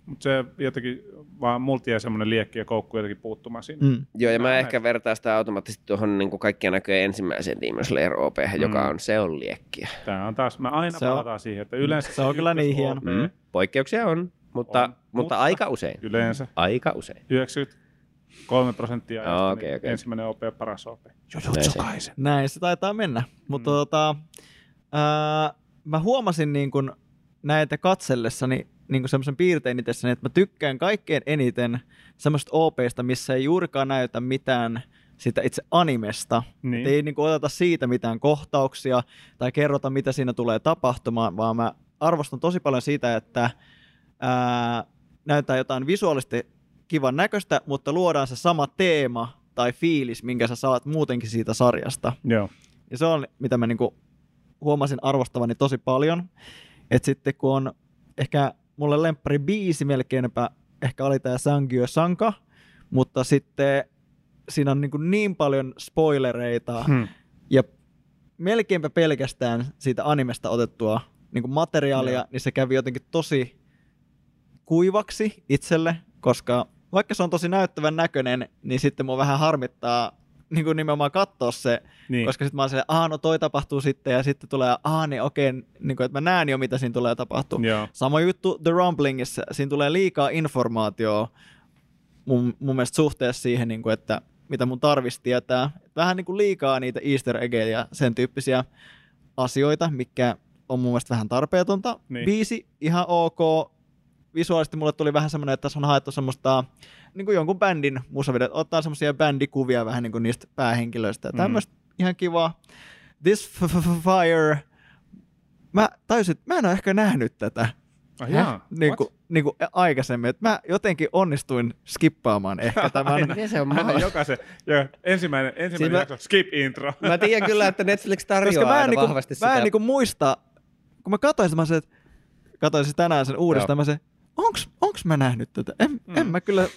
mutta se jotenkin vaan multi jäi semmoinen liekki ja koukku jotenkin puuttumaan siinä. Mm. Joo, ja mä Mä ehkä vertaan sitä automaattisesti tuohon niin kaikkien näköjen ensimmäiseen Demon Slayer OP, mm. joka on, se on liekkiä. Tämä on taas, mä aina Se on- palataan siihen, että yleensä se on kyllä niin hieno. Mm. Poikkeuksia on, mutta, On, mutta, mutta- mutta aika usein. Yleensä Aika usein. 93 prosenttia ajasta, okei, niin okei. ensimmäinen OP on paras OP. Näin se. Kaisen. Näin se taitaa mennä. Mutta Mm. tota, ää, mä huomasin niin kun näitä katsellessani niin semmoisen piirtein itsessäni, että mä tykkään kaikkein eniten semmoista OPista, missä ei juurikaan näytä mitään sitä itse animesta. Niin. Et ei niin oteta siitä mitään kohtauksia tai kerrota, mitä siinä tulee tapahtumaan, vaan mä arvostan tosi paljon sitä, että ää, näyttää jotain visuaalisesti kivan näköistä, mutta luodaan se sama teema tai fiilis, minkä sä saat muutenkin siitä sarjasta. Joo. Ja se on, mitä mä niinku huomasin arvostavani tosi paljon. Että sitten kun on ehkä mulle lemppari biisi melkeinpä ehkä oli tämä Sangyo Sanka, mutta sitten siinä on niin, kuin niin paljon spoilereita Hmm. ja melkeinpä pelkästään siitä animesta otettua niin kuin materiaalia, Joo. niin se kävi jotenkin tosi kuivaksi itselle, koska vaikka se on tosi näyttävän näköinen, niin sitten mua vähän harmittaa niin kuin nimenomaan katsoa se, Niin. koska sitten mä oon silleen, aah no toi tapahtuu sitten ja sitten tulee, aah niin okei, niin kuin, että mä näen jo mitä siinä tulee tapahtua. Joo. Sama juttu The Rumblingissa, siinä tulee liikaa informaatiota mun, mun mielestä suhteessa siihen, niin kuin, että mitä mun tarvitsisi tietää. Vähän niin kuin liikaa niitä easter eggejä ja sen tyyppisiä asioita, mikä on mun mielestä vähän tarpeetonta. Niin. Biisi ihan ok. Visuaalisesti mulle tuli vähän semmoinen, että tässä on haettu semmoista niin kuin jonkun bändin musavideot, ottaa semmoisia bändikuvia vähän niin kuin niistä päähenkilöistä. Ja Mm. tämmöistä ihan kivaa. This f- f- Fire, mä tajusin, että mä en ole ehkä nähnyt tätä Ah, jaa. niin kuin, niin kuin aikaisemmin. Että mä jotenkin onnistuin skippaamaan ehkä tämän. Miten se on Aina mahdollista? jokaisen, jo, ensimmäinen, ensimmäinen Siis mä- jakso, skip intro. Mä tiedän kyllä, että Netflix tarjoaa koska mä en, aina niinku, vahvasti mä en sitä. niinku muista, kun mä katsoin sitä, mä että katsoin tänään sen uudestaan, mä sanoin, onks, onks mä nähnyt tätä? En, mm. en mä kyllä...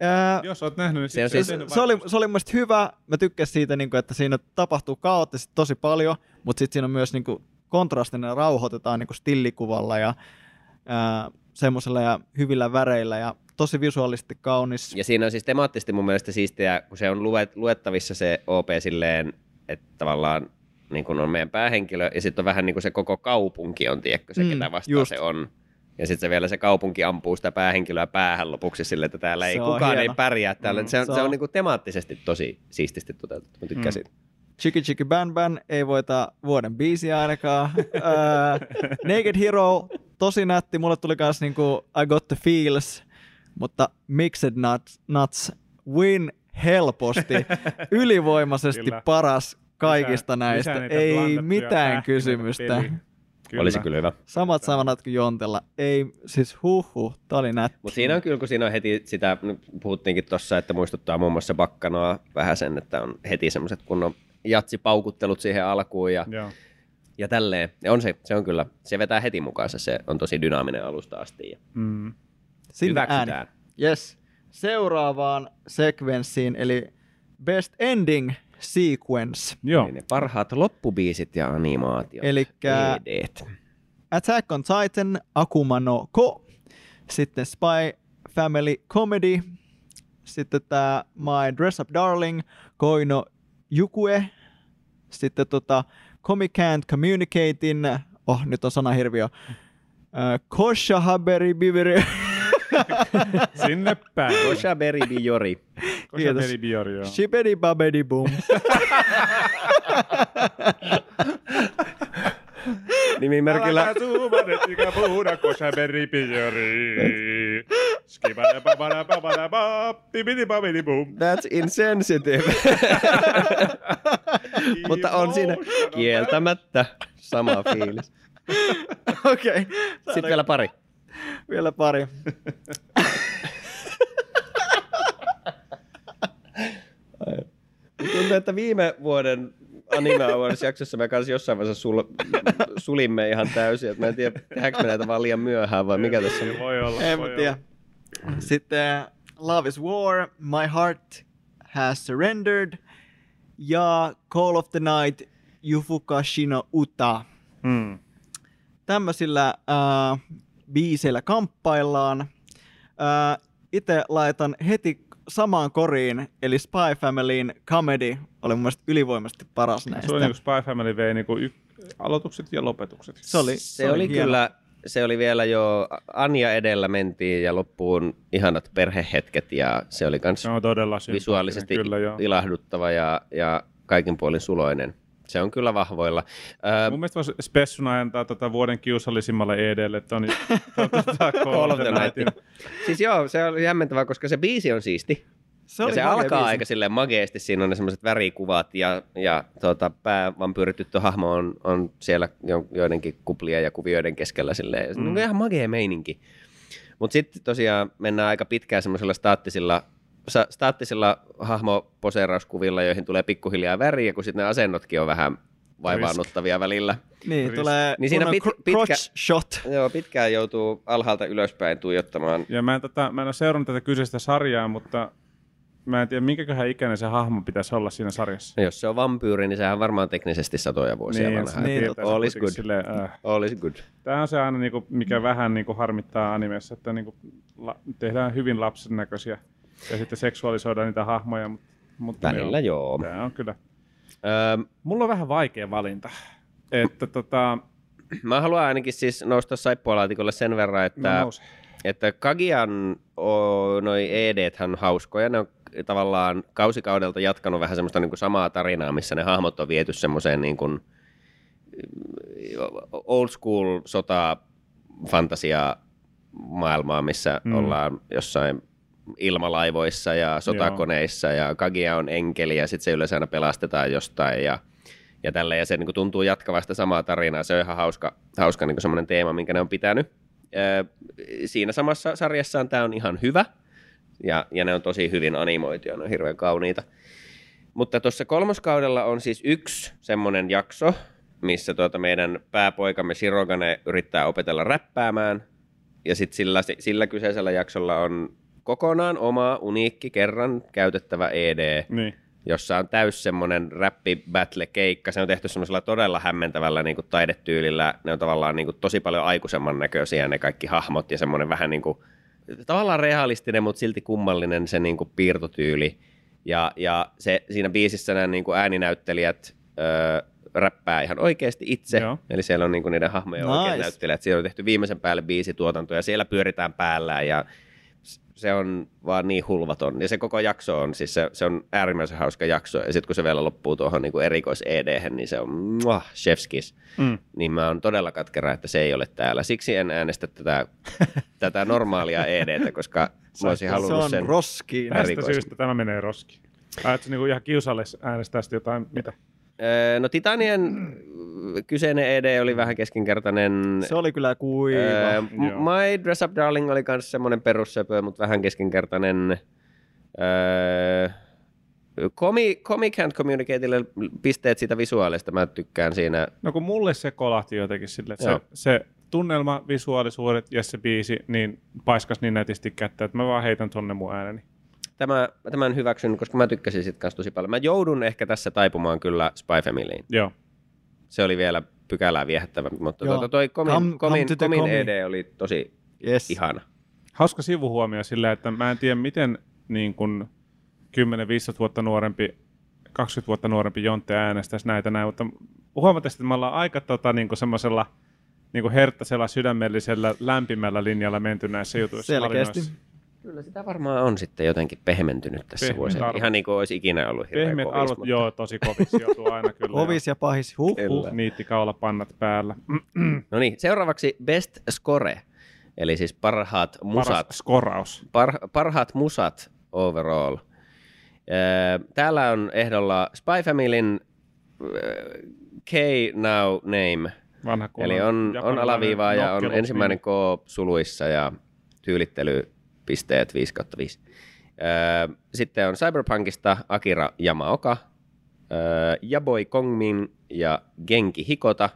Ää, Jos oot nähnyt, niin Se on sit siis- se, oli, se oli mun mielestä hyvä. Mä tykkäsin siitä, niin kuin, että siinä tapahtuu kaoottisesti tosi paljon, mutta sitten siinä on myös niin kuin, kontrastina rauhoitetaan niin kuin stillikuvalla ja semmoisella ja hyvillä väreillä ja tosi visuaalisesti kaunis. Ja siinä on siis temaattisesti mun mielestä siistiä, kun se on luet, luettavissa se OP silleen, että tavallaan niin kun on meidän päähenkilö, ja sitten on vähän niin kuin se koko kaupunki on, tiedätkö, se Mm, mm, ketä vastaan just. se on. Ja sitten se vielä se kaupunki ampuu sitä päähenkilöä päähän lopuksi sille, että täällä ei Se on kukaan ei hieno. pärjää täällä. Mm, se on, se se on, on- niin kuin temaattisesti tosi siististi toteutettu. Mä tykkäsin. Mm. Chiki Chiki Ban Ban ei voita vuoden biisiä ainakaan. Ää, Naked Hero, tosi nätti. Mulle tuli kans niinku I Got The Feels, mutta Mixed Nuts, nuts win helposti. Ylivoimaisesti Kyllä. paras kaikista Lisää- näistä. lisää ei mitään kysymystä. Peliin. Olisi kyllä hyvä. Samat sanat kuin Jontella. Ei, siis huhu, tää oli nätti. Mutta siinä on kyllä, kun siinä on heti sitä, nyt puhuttiinkin tuossa, että muistuttaa muun muassa Bakkanoa vähän sen, että on heti semmoiset kunnon jatsipaukuttelut siihen alkuun ja, Joo. ja tälleen. Ja on se, se on kyllä, se vetää heti mukaansa, se on tosi dynaaminen alusta asti ja Mm. Sinne hyväksytään. ääni. Yes. Seuraavaan sekvenssiin, eli Best Ending Sequence. Joo. Niin ne parhaat loppubiisit ja animaatiot. EDt. Attack on Titan Akuma no Ko. Sitten Spy Family Comedy. Sitten tämä My Dress Up Darling, Koino Jukue. Sitten tota Comic Can't Communicating. Oh, nyt on sana hirviö. Uh, Kosha Haberi Biberi. Sinne päin. Kosha Beri Bijori. Kosa Kiitos. Beri Biori, joo. Shiberi Babedi Boom. Nimimerkillä suumanet, ikä puhuda, kosa Beri Biori. Skibadababadababadaba, bibidibabidibum. That's insensitive. Mutta on siinä kieltämättä sama fiilis. Okei. Okay. Sitten vielä pari. Vielä pari. Tuntuu, että viime vuoden Anime Awards jaksossa me kanssa jossain vaiheessa sul, sulimme ihan täysin. Että mä en tiedä, tehdäänkö me näitä vaan liian myöhään vai mikä tässä on. Voi olla. Mä voi tiedä. Sitten Love is War, My Heart Has Surrendered ja Call of the Night Yufuka Shino Uta. olla. Hmm. Tämmöisillä äh, biiseillä kamppaillaan. Äh, itse laitan heti samaan koriin, eli Spy Familyin Comedy oli mun mielestä ylivoimaisesti paras näistä. Se oli niin kuin Spy Family vei niin kuin y- aloitukset ja lopetukset. Se oli, Se oli hieno. kyllä, se oli vielä jo Anja edellä mentiin ja loppuun ihanat perhehetket ja se oli Se todella sympaattinen, visuaalisesti Kyllä, joo. ilahduttava ja, ja kaikin puolin suloinen. Se on kyllä vahvoilla. Öö, Mun mielestä voisi Spessuna antaa tota vuoden kiusallisimmalle EDlle, että on tota Call of the Nightin. Siis joo, se oli jämmentävää, koska se biisi on siisti. Se, ja se alkaa biisi. aika silleen mageesti, siinä on ne semmoiset värikuvat ja, ja tota, päävampyyrityttöhahmo on, on siellä jo, joidenkin kuplien ja kuvioiden keskellä silleen. Ja se on Mm. ihan magea meininki. Mutta sitten tosiaan mennään aika pitkään semmoisilla staattisilla, sa, staattisilla hahmoposeerauskuvilla, joihin tulee pikkuhiljaa väriä, kun sitten ne asennotkin on vähän vaivaannuttavia välillä. Niin, Risk. tulee Niin siinä pit- cr- pitkä- shot. Joo, pitkään joutuu alhaalta ylöspäin tuijottamaan. Ja mä en, tota, mä en ole seurannut tätä kyseistä sarjaa, mutta mä en tiedä, minkäköhän ikäinen se hahmo pitäisi olla siinä sarjassa. No jos se on vampyyri, niin sehän on varmaan teknisesti satoja vuosia Niin, vanha. Niin, tietää all is good. Silleen, äh. All is good. Tämä on se aina, niinku, mikä vähän niinku, harmittaa animessa, että niinku, la, tehdään hyvin lapsen näköisiä ja sitten seksuaalisoidaan niitä hahmoja. Mutta, mutta Välillä joo. Tämä on kyllä. Öö, Mulla on vähän vaikea valinta. Että tota, mä haluan ainakin siis nousta saippualaatikolle sen verran, no, että, nouse. että Kagian o, noi ed on hauskoja. Ne on tavallaan kausikaudelta jatkanut vähän semmoista niin kuin samaa tarinaa, missä ne hahmot on viety semmoiseen niin kuin old school sota fantasia maailmaa, missä mm. ollaan jossain ilmalaivoissa ja sotakoneissa ja Kagia on enkeli ja sitten se yleensä aina pelastetaan jostain ja, ja tällä ja se niin kuin tuntuu jatkavasta samaa tarinaa. Se on ihan hauska, hauska niin semmoinen teema, minkä ne on pitänyt. Öö, siinä samassa sarjassaan tämä on ihan hyvä ja, ja ne on tosi hyvin animoituja, ne on hirveän kauniita. Mutta tuossa kolmoskaudella on siis yksi semmoinen jakso, missä tuota meidän pääpoikamme Shirogane yrittää opetella räppäämään. Ja sitten sillä, sillä kyseisellä jaksolla on kokonaan oma, uniikki, kerran käytettävä ED, Niin. jossa on täys semmoinen räppi battle keikka. Se on tehty semmoisella todella hämmentävällä niin kuin taidetyylillä. Ne on tavallaan niin kuin tosi paljon aikuisemman näköisiä ne kaikki hahmot ja semmoinen vähän niin kuin, tavallaan realistinen, mutta silti kummallinen se niin kuin piirtotyyli. Ja, ja se, siinä biisissä nämä niin kuin ääninäyttelijät öö, räppää ihan oikeasti itse. Joo. Eli siellä on niin kuin niiden hahmojen Nice. oikeat näyttelijät. Siellä on tehty viimeisen päälle biisituotanto ja siellä pyöritään päällä ja se on vaan niin hulvaton. Ja se koko jakso on, siis se, se on äärimmäisen hauska jakso. Ja sitten kun se vielä loppuu tuohon niin erikois ed niin se on muah, chefskis. Mm. Niin mä oon todella katkera, että se ei ole täällä. Siksi en äänestä tätä, tätä normaalia EDtä, koska mä olisin Se halunnut on sen. roskiin. Tästä syystä tämä menee roskiin. Ajatko niinku ihan kiusalle äänestää jotain, mitä? Öö, No Titanien kyseinen ED oli vähän keskinkertainen. Se oli kyllä kuiva. Öö. My Dress Up Darling oli myös semmoinen perussöpö, mutta vähän keskinkertainen. Öö, Comic, Comic Hand Communicatelle pisteet siitä visuaalista, mä tykkään siinä. No kun mulle se kolahti jotenkin sille, että se, Joo. se tunnelma, visuaalisuudet ja se biisi, niin paiskas niin nätisti kättä, että mä vaan heitän tonne mun ääneni. Tämä, tämän hyväksyn, koska mä tykkäsin sit kanssa tosi paljon. Mä joudun ehkä tässä taipumaan kyllä Spy Familyin. Joo. Se oli vielä pykälää viehättävä, mutta Joo. tuota, toi Comin, Come- come the Comin Comi. ED oli tosi yes. ihana. Hauska sivuhuomio silleen, että mä en tiedä miten niin kuin 10-15 vuotta nuorempi, 20 vuotta nuorempi Jontte äänestäisi näitä näin, mutta huomattavasti, että me ollaan aika tota, niin kuin semmoisella niin kuin herttäisellä, sydämellisellä, lämpimällä linjalla menty näissä jutuissa. Selkeästi. valinnoissa. Kyllä sitä varmaan on sitten jotenkin pehmentynyt tässä Pehmeät vuosina. arvot. Ihan niin kuin olisi ikinä ollut hirveän Pehmeät kovis, arvot, mutta- joo, tosi koviksi joutuu aina kyllä. Ovis ja pahis, huh, huh. Niitti kaulapannat päällä. No niin, seuraavaksi Best Score, eli siis parhaat musat. Paras skoraus. Par, parhaat musat overall. Öö, Täällä on ehdolla Spy Familyn öö, K Now Name, Vanha eli on, on alaviivaa ja on ensimmäinen K suluissa ja tyylittelypisteet 5 kautta 5. Öö, Sitten on Cyberpunkista Akira Yamaoka, öö, Yaboi Kongmin ja Genki Hikota.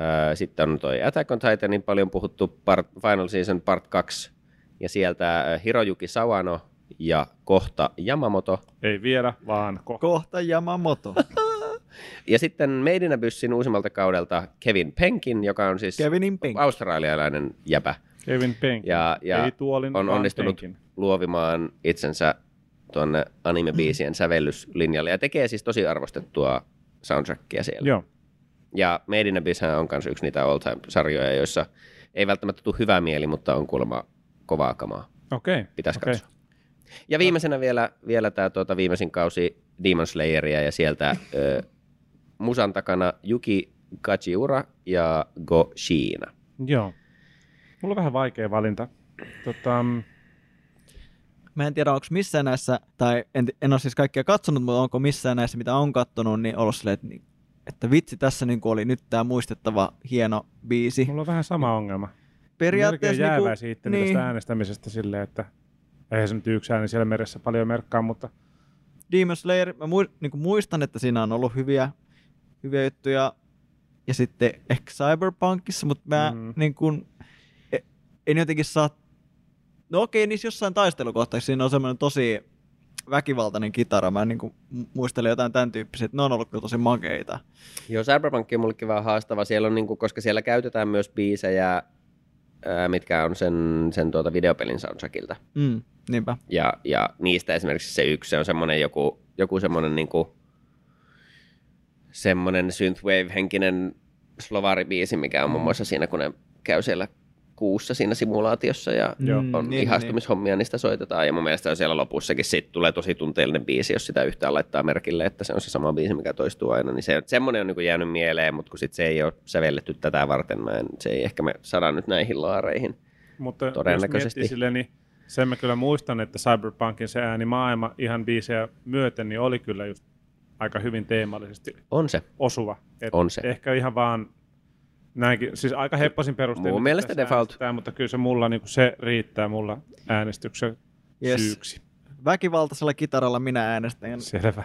Öö, Sitten on toi Attack on Titanin paljon puhuttu part, Final Season Part 2 ja sieltä Hirojuki Sawano ja kohta Yamamoto. Ei vielä, vaan kohta. Kohta Yamamoto. Ja sitten Meidinä Byssin uusimmalta kaudelta Kevin Penkin, joka on siis Kevinin australialainen jäpä. Kevin Penkin. Ja, ja Ei tuolin, on onnistunut penkin. luovimaan itsensä tuonne anime-biisien sävellyslinjalle ja tekee siis tosi arvostettua soundtrackia siellä. Joo. Ja Made in Abysshän on myös yksi niitä all time-sarjoja, joissa ei välttämättä tule hyvä mieli, mutta on kuulemma kovaa kamaa. Okei. Pitäisi okei. katsoa. Ja viimeisenä vielä, vielä tämä tuota, viimeisin kausi Demon Slayeria ja sieltä ö, musan takana Yuki Kajiura ja Go Shiina. Joo. Mulla on vähän vaikea valinta. Tota, mm, Mä en tiedä, onko missään näissä, tai en, en ole siis kaikkia katsonut, mutta onko missään näissä, mitä on kattonut, niin ollut silleen, että, niin- että vitsi, tässä niin oli nyt tämä muistettava hieno biisi. mulla on vähän sama ongelma. Periaatteessa Melkein niinku- jäävää siitä niin, tästä äänestämisestä silleen, että eihän se nyt yksi ääni siellä meressä paljon merkkaa, mutta Demon Slayer, mä mui, niin kuin muistan, että siinä on ollut hyviä, hyviä juttuja, ja sitten ehkä Cyberpunkissa, mutta mä Mm. niin kuin, en jotenkin saa, no okei, niissä jossain taistelukohtaisissa siinä on semmoinen tosi väkivaltainen kitara, mä niin kuin muistelen jotain tämän tyyppisiä, että ne on ollut kyllä tosi makeita. Joo, Cyberpunk on mullekin vähän haastava. Siellä on, niinku, koska siellä käytetään myös biisejä, mitkä on sen, sen tuota videopelin soundtrackilta. Mm, niinpä. Ja, ja niistä esimerkiksi se yksi, se on semmoinen joku, joku semmoinen niinku, semmoinen synthwave-henkinen slovari-biisi, mikä on muun muassa siinä, kun ne käy siellä kuussa siinä simulaatiossa ja Joo. Mm, on niin, ihastumishommia, niistä soitetaan. Ja mun mielestä on siellä lopussakin sit tulee tosi tunteellinen biisi, jos sitä yhtään laittaa merkille, että se on se sama biisi, mikä toistuu aina. Niin se, semmoinen on niin jäänyt mieleen, mutta kun sit se ei ole sävelletty tätä varten, mä en, se ei ehkä me saada nyt näihin laareihin. Mutta Todennäköisesti. jos silleen, niin sen mä kyllä muistan, että Cyberpunkin se ääni maailma ihan biisejä myöten, niin oli kyllä just aika hyvin teemallisesti On se. osuva. Et On se. Ehkä ihan vaan näinkin, siis aika hepposin perustein. Mun mielestä default. Mutta kyllä se mulla niin se riittää mulla äänestyksen Yes. syyksi. Väkivaltaisella kitaralla minä äänestän. Selvä.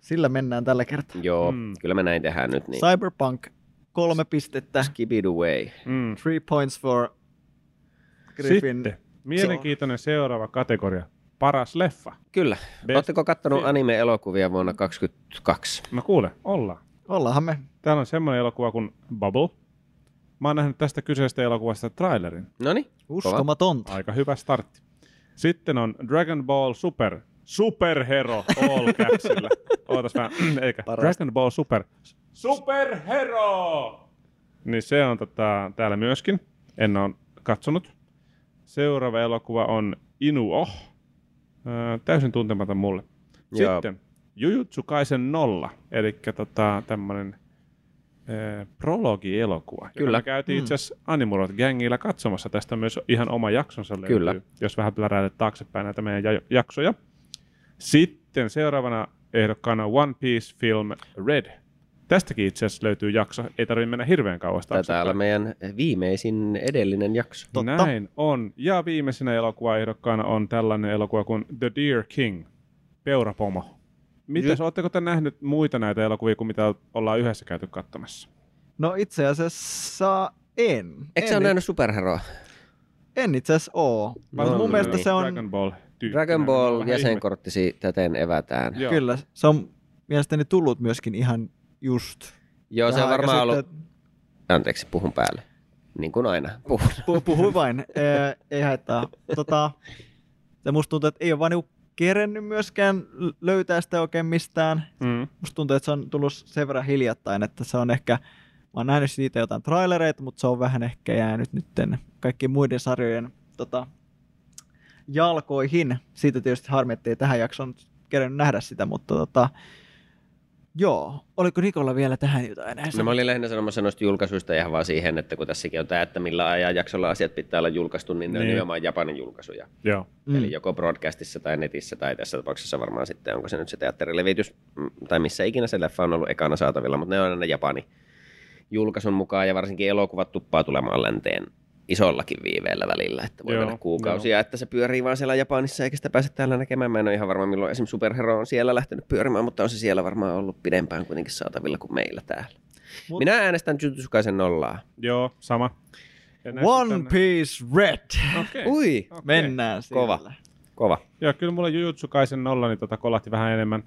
Sillä mennään tällä kertaa. Joo, Mm. kyllä me näin tehdään nyt. Niin. Cyberpunk, kolme pistettä, Skip it away. Mm. three points for Griffin. Sitten mielenkiintoinen seuraava kategoria. Paras leffa. Kyllä. Best Oletteko kattonut film. anime-elokuvia vuonna 2022? No kuule, ollaan. Ollaanhan me. Täällä on semmoinen elokuva kuin Bubble. Mä oon nähnyt tästä kyseisestä elokuvasta trailerin. No niin, Uskomatonta. Aika hyvä startti. Sitten on Dragon Ball Super. Superhero all capsilla. Ootas vähän, eikä. Parasta. Dragon Ball Super. Superhero! Niin se on tota, täällä myöskin. En ole katsonut. Seuraava elokuva on Inuo. Öö, täysin tuntematon mulle. Joo. Sitten Jujutsu Kaisen nolla, eli tota, tämmöinen prologi-elokuva. joka Kyllä. Me käytiin Mm. itse asiassa Animurot gängillä katsomassa. Tästä myös ihan oma jaksonsa löytyy, Kyllä. jos vähän pläräilet taaksepäin näitä meidän ja- jaksoja. Sitten seuraavana ehdokkaana One Piece Film Red. Tästäkin itse asiassa löytyy jakso. Ei tarvitse mennä hirveän kauas olla taaksepäin. meidän viimeisin edellinen jakso. Totta. Näin on. Ja viimeisenä elokuvaehdokkaana on tällainen elokuva kuin The Deer King, Peurapomo. Mitäs, ootteko te nähnyt muita näitä elokuvia kuin mitä ollaan yhdessä käyty katsomassa? No itse asiassa en. Eikö sä en, ole nähnyt superheroa? en itse asiassa oo. No, No, mun no mielestä niin. se on, Dragon Ball tyyppinen. Dragon Ball jäsenkorttisi täten evätään. Joo. kyllä, se on mielestäni tullut myöskin ihan just. Joo, se on varmaan ollut... sitten. Anteeksi, puhun päälle. Niin kuin aina. Puhun. Pu- puhu vain, ei, ei haittaa. Tota, ja musta tuntuu, että ei ole vaan niinku kerennyt myöskään löytää sitä oikein mistään. Mm. Musta tuntuu, että se on tullut sen verran hiljattain, että se on ehkä, mä oon nähnyt siitä jotain trailereita, mutta se on vähän ehkä jäänyt nytten kaikkien muiden sarjojen tota, jalkoihin. Siitä tietysti harmi, ettei tähän jaksoon kerennyt nähdä sitä, mutta tota, joo. Oliko Nikolla vielä tähän jotain? No mä olin lähinnä sanomassa noista julkaisuista ihan vaan siihen, että kun tässäkin on tämä, että millä ajanjaksolla asiat pitää olla julkaistu, niin ne on Niin. nimenomaan Japanin julkaisuja. Joo. Mm. Eli joko broadcastissa tai netissä tai tässä tapauksessa varmaan sitten, onko se nyt se teatterilevitys mm, tai missä ikinä se leffa on ollut ekana saatavilla, mutta ne on aina Japani julkaisun mukaan ja varsinkin elokuvat tuppaa tulemaan länteen isollakin viiveellä välillä, että voi Joo, mennä kuukausia, että se pyörii vaan siellä Japanissa eikä sitä pääse täällä näkemään. Mä en ole ihan varma, milloin esimerkiksi Superhero on siellä lähtenyt pyörimään, mutta on se siellä varmaan ollut pidempään kuitenkin saatavilla kuin meillä täällä. Mut- Minä äänestän Jujutsu Kaisen nollaa. Joo, sama. One tänne- Piece Red. Okei. Ui, Okei. Mennään siellä. Kova. kova. Joo, kyllä mulla Jujutsu Kaisen nolla niin tota kolahti vähän enemmän.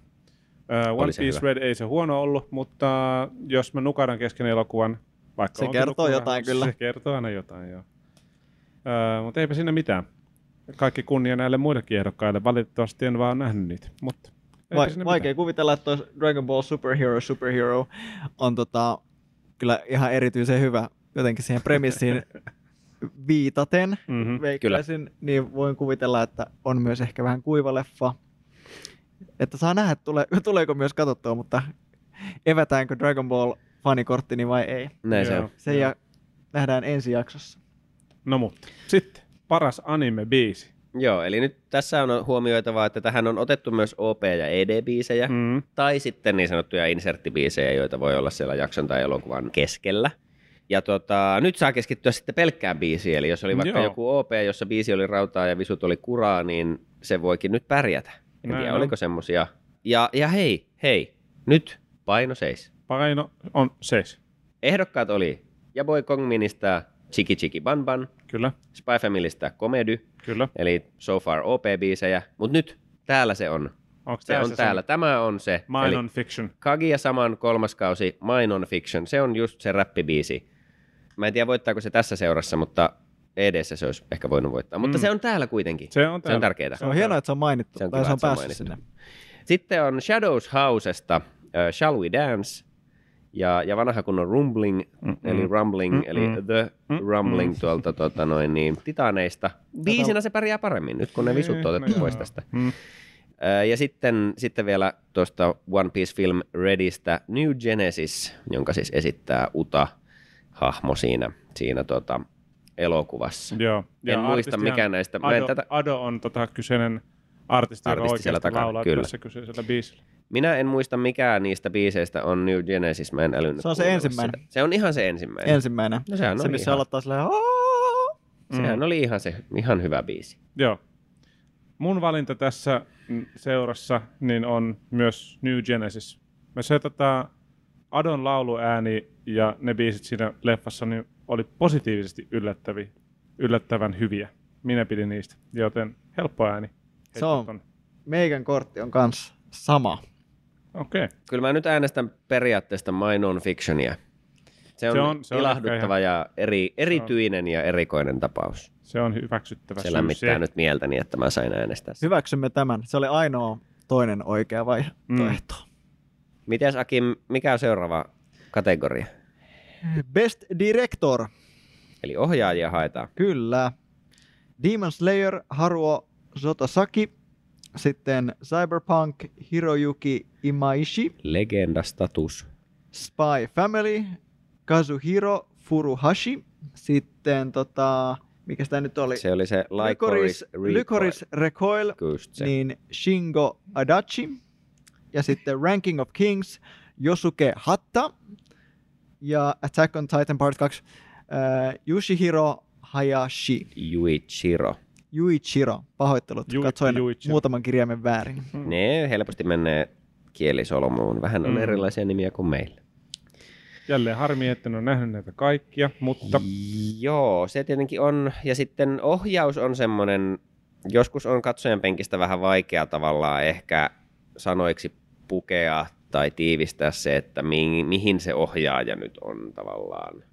Uh, One Piece hyvä. Red ei se huono ollut, mutta jos mä nukaran kesken elokuvan, vaikka Se kertoo nukkunut jotain kyllä. Se kertoo aina jotain, joo. Uh, mutta eipä siinä mitään. Kaikki kunnia näille muillekin ehdokkaille. Valitettavasti en vaan nähnyt niitä, mutta Va- vaikea kuvitella, että toi Dragon Ball Superhero Superhero on tota, kyllä ihan erityisen hyvä jotenkin siihen premissiin viitaten. mitään. Mhm. Veikkaisin, niin voin kuvitella, että on myös ehkä vähän kuiva leffa. Että saa nähdä, tule, tuleeko myös katsottua, mutta evätäänkö Dragon Ball fanikorttini vai ei. Näin se on. Se ja nähdään ensi jaksossa. No mutta, sitten paras anime-biisi. Joo, eli nyt tässä on huomioitavaa, että tähän on otettu myös OP- ja ED-biisejä, mm. Tai sitten niin sanottuja inserttibiisejä, joita voi olla siellä jakson tai elokuvan keskellä. Ja tota, nyt saa keskittyä sitten pelkkään biisiin, eli jos oli vaikka Joo. joku OP, jossa biisi oli rautaa ja visut oli kuraa, niin se voikin nyt pärjätä. En Näin tiedä, on. oliko semmosia. Ja, ja hei, hei, nyt paino seis. Paino on seis. Ehdokkaat oli Jaboy Kongminista Chiki Chiki Ban Ban, Kyllä, Spy Familystä Komedy, kyllä. eli So Far OP-biisejä, mutta nyt täällä se on. Onko Se on täällä. Tämä on se. Mine on fiction. Kagia Saman kolmas kausi, Mine on Fiction. Se on just se räppibiisi. Mä en tiedä voittaako se tässä seurassa, mutta EDssä se olisi ehkä voinut voittaa. Mutta Mm. se on täällä kuitenkin. Se on Se on tärkeää. Se on hienoa, että se on mainittu, Se on tai kiva, se on että se on päässyt mainittu. sinne. Sitten on Shadows Housesta uh, Shall We Dance ja, ja vanha kunnon Rumbling, Mm-mm. eli Rumbling, Mm-mm. eli The Mm-mm. Rumbling tuolta tota, noin, niin, Titaneista. Biisinä se pärjää paremmin nyt, kun ne visut on otettu No pois tästä. Mm. Ja sitten, sitten vielä tuosta One Piece Film Readystä New Genesis, jonka siis esittää Uta-hahmo siinä, siinä tota, elokuvassa. Joo. En muista mikä näistä. Mä en Ado, tätä, Ado on tota kyseinen artisti, joka Artisti siellä oikeasti takana, laulaa kyllä. tässä kyseisellä biisillä. Minä en muista mikä niistä biiseistä on New Genesis, mä en älynyt Se on se ensimmäinen. Sitä. Se on ihan se ensimmäinen. Ensimmäinen. No sehän se, oli missä ihan, aloittaa silleen, sehän Mm. oli ihan, se, ihan hyvä biisi. Joo. Mun valinta tässä seurassa niin on myös New Genesis. Me se tota, Adon lauluääni ja ne biisit siinä leffassa niin oli positiivisesti yllättäviä, yllättävän hyviä. Minä pidin niistä, joten helppo ääni. Se on. Ton. Meikän kortti on kans sama. Okei. Okay. Kyllä mä nyt äänestän periaatteesta My Non-Fictionia. Se on, Se on- se on ilahduttava ehkä ja eri, erityinen ja erikoinen tapaus. Se on hyväksyttävä Se lämmittää nyt mieltäni, että mä sain äänestää. Hyväksymme tämän. Se oli ainoa toinen oikea vaihtoehto. Mites Akim, mikä on seuraava kategoria? Best Director. Eli ohjaajia haetaan. Kyllä. Demon Slayer Haruo Sotosaki. Sitten Cyberpunk Hiroyuki Imaishi. Legendastatus. Spy Family Kazuhiro Furuhashi. Sitten tota, mikä tämä nyt oli? Se oli se Lycoris, Lycoris Lycoris Recoil, Just se. niin Shingo Adachi. Ja sitten Ranking of Kings Yosuke Hatta. Ja Attack on Titan Part 2 äh, Yoshihiro Hayashi. Yuichiro. Yuichiro, pahoittelut, Yu- katsoin Yuichiro. muutaman kirjaimen väärin. Mm. Ne helposti menee kielisolmuun. Vähän on Mm. erilaisia nimiä kuin meillä. Jälleen harmi, että en ole nähnyt näitä kaikkia, mutta Joo, se tietenkin on. Ja sitten ohjaus on semmoinen, joskus on katsojan penkistä vähän vaikea tavallaan ehkä sanoiksi pukea tai tiivistää se, että mi- mihin se ohjaaja nyt on tavallaan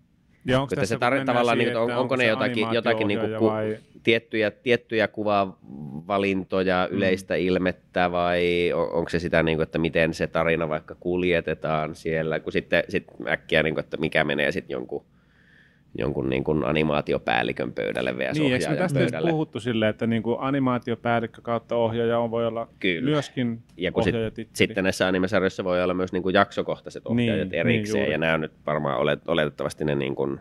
Ja onko Kun tässä, se tar- tavallaan, siihen, niin, on, että onko ne jotakin, jotakin niin kuin, vai... tiettyjä, tiettyjä kuvavalintoja, yleistä mm. ilmettä vai on, onko se sitä, niin kuin, että miten se tarina vaikka kuljetetaan siellä, kun sitten sit äkkiä, niin kuin, että mikä menee sitten jonkun, jonkun niin kuin animaatiopäällikön pöydälle vs. Niin, eikö me tästä pöydälle. puhuttu silleen, että niin kuin animaatiopäällikkö kautta ohjaaja on, voi olla Kyllä. myöskin Ja kun sit, sitten näissä animesarjoissa voi olla myös niin kuin jaksokohtaiset ohjaajat Niin, erikseen, niin juuri. ja nämä on nyt varmaan olet, oletettavasti ne niin kuin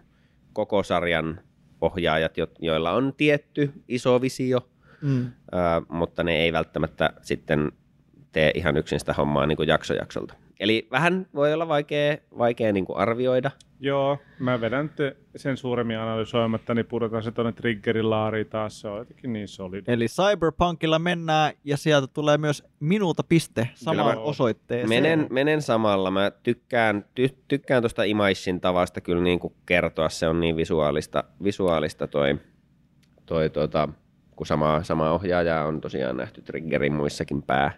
koko sarjan ohjaajat, jo- joilla on tietty iso visio, Mm. ää, mutta ne ei välttämättä sitten tee ihan yksin sitä hommaa niin kuin jakso jaksolta. Eli vähän voi olla vaikea, vaikea niin kuin arvioida. Joo, mä vedän nyt sen suuremmin analysoimatta, niin pudotan se tuonne triggerin laariin taas, se on jotenkin niin solid. Eli Cyberpunkilla mennään ja sieltä tulee myös minulta piste samaan osoitteeseen. Menen, menen samalla. Mä tykkään, ty, tykkään tuosta Imaishin tavasta kyllä niin kuin kertoa. Se on niin visuaalista, visuaalista toi, toi tota, kun sama, sama ohjaaja on tosiaan nähty Triggerin muissakin pää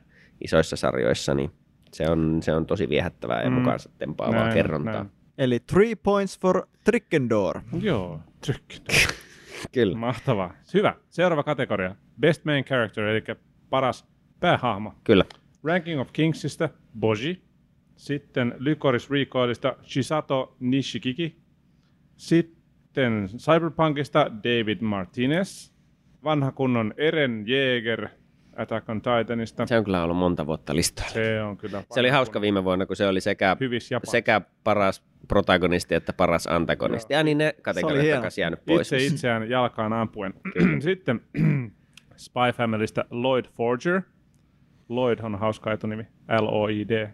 isoissa sarjoissa, niin se on, se on tosi viehättävää ja Mm. mukaansa tempaavaa Näin, kerrontaa. näin. Eli three points for Trickendor. Joo, trykki. Kyllä. Mahtavaa. Hyvä. Seuraava kategoria. Best Main Character, eli paras päähahmo. Kyllä. Ranking of Kingsista Boji. Sitten Lycoris Recoilista Shisato Nishikiki. Sitten Cyberpunkista David Martinez. Vanha kunnon Eren Jäger Attack on Titanista. Se on kyllä ollut monta vuotta listalla. Se on kyllä. Se oli hauska viime vuonna, kun se oli sekä, sekä paras protagonisti että paras antagonisti. Ja niin ne kategoriat takaisin jäänyt pois. Itse itseään jalkaan ampuen. Sitten Spy Familystä Lloyd Forger. Lloyd on hauska etunimi. L-O-I-D.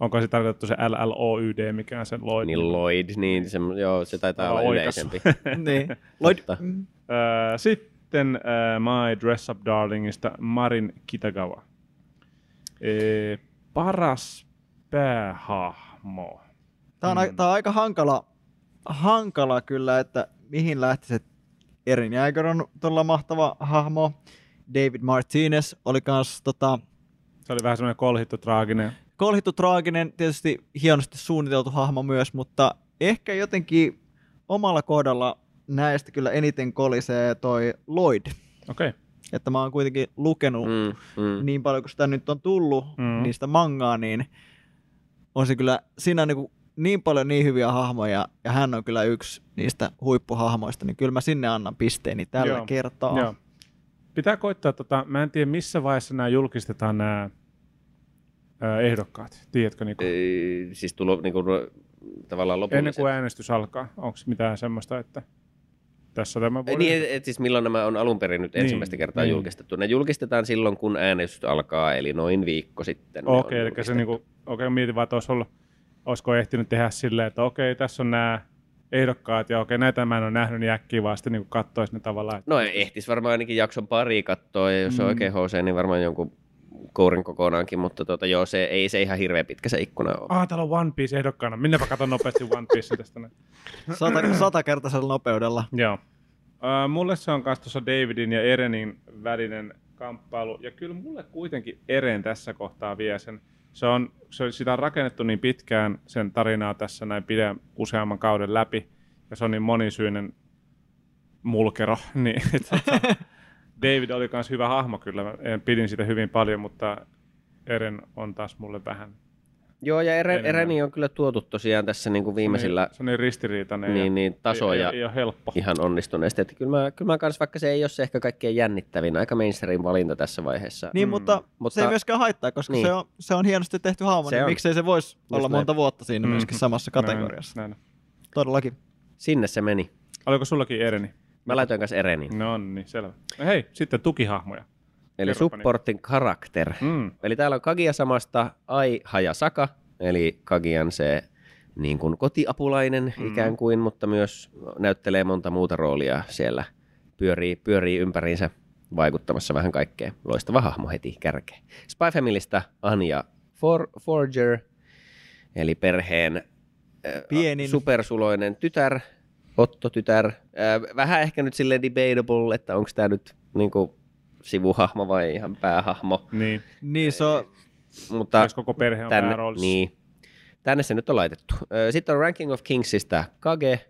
Onko se tarkoitettu se L-L-O-Y-D, mikä on se Lloyd? Niin Lloyd, niin se, joo, se taitaa olla yleisempi. niin. Lloyd. Totta. Mm. Öö, sitten äh, My Dress Up Darlingista Marin Kitagawa. Ee, paras päähahmo. Tämä on, mm. tää on aika hankala, hankala kyllä, että mihin lähtisit. Erin Jäger on todella mahtava hahmo. David Martinez oli kans tota, Se oli vähän semmoinen kolhittu, traaginen. kolhittu traaginen, tietysti hienosti suunniteltu hahmo myös, mutta ehkä jotenkin omalla kohdalla näistä kyllä eniten kolisee toi Lloyd. Okei. Okay. Että mä oon kuitenkin lukenut Mm, mm. niin paljon, kun sitä nyt on tullut Mm. niistä mangaa, niin on se kyllä, siinä on niin, niin paljon niin hyviä hahmoja, ja hän on kyllä yksi niistä huippuhahmoista, niin kyllä mä sinne annan pisteeni tällä Joo, kertaa. Joo. Pitää koittaa, tota, mä en tiedä missä vaiheessa nämä julkistetaan nämä ehdokkaat. Tiedätkö, niin Ei, Siis tullut niinku, tavallaan lopulliset. ennen kuin äänestys alkaa, onko mitään semmoista, että tässä tämä voi... Niin, et, et siis milloin nämä on alun perin nyt Niin, ensimmäistä kertaa niin. julkistettu. Ne julkistetaan silloin, kun äänestys alkaa, eli noin viikko sitten. Okei, on eli se niinku, okei, mietin vaan, että olisi ollut, olisiko ehtinyt tehdä silleen, että okei, tässä on nämä ehdokkaat, ja okei, näitä mä en ole nähnyt, niin äkkiä vaan sitten niin katsoisi ne tavallaan. Että No ehtis varmaan ainakin jakson pari katsoa, ja jos mm. on oikein HC, niin varmaan jonkun kourin kokonaankin, mutta tota, joo, se ei se ihan hirveän pitkä se ikkuna ole. Ah, täällä on One Piece ehdokkaana. Minäpä katson nopeasti One Piece tästä. näin. Sata, satakertaisella nopeudella. Joo. Uh, mulle se on myös tuossa Davidin ja Erenin välinen kamppailu. Ja kyllä mulle kuitenkin Eren tässä kohtaa vie sen. Se on, se, sitä on rakennettu niin pitkään sen tarinaa tässä näin pidä useamman kauden läpi. Ja se on niin monisyinen mulkero. Niin, David oli myös hyvä hahmo kyllä. Mä en- pidin sitä hyvin paljon, mutta Eren on taas mulle vähän Joo, ja Ere, Enemmän. Ereni on kyllä tuotu tosiaan tässä niin kuin viimeisillä Se on niin ristiriitainen niin, ja niin, tasoja ei, ei, ei helppo. ihan onnistuneesti. Että kyllä mä, kyllä mä kans, vaikka se ei ole se ehkä kaikkein jännittävin, aika mainstream valinta tässä vaiheessa. Niin, Mm. mutta, Mutta- se ei myöskään haittaa, koska Niin. se, on, se on hienosti tehty hahmo, Se niin on. miksei se voisi olla näin. monta vuotta siinä myöskin Mhm. samassa kategoriassa. Näin, näin. Todellakin. Sinne se meni. Oliko sullakin Ereni? Mä laitoin kanssa Erenin. No niin, selvä. No hei, sitten tukihahmoja. Eli kerropa supportin karakter. Mm. Eli täällä on Kagia samasta Ai Hayasaka, eli Kagian se niin kuin kotiapulainen Mm. ikään kuin, mutta myös näyttelee monta muuta roolia siellä. Pyörii, pyörii ympäriinsä vaikuttamassa vähän kaikkea. Loistava hahmo heti kärkeen. Spy Familystä Anja For, Forger, eli perheen Pienin. supersuloinen tytär, Otto-tytär. Äh, Vähän ehkä nyt silleen debatable, että onko tämä nyt niin kuin sivuhahmo vai ihan päähahmo. Niin, Niin se on, Mutta jos koko perhe on tänne, pääroolissa. niin, tänne se nyt on laitettu. Sitten on Ranking of Kingsista Kage,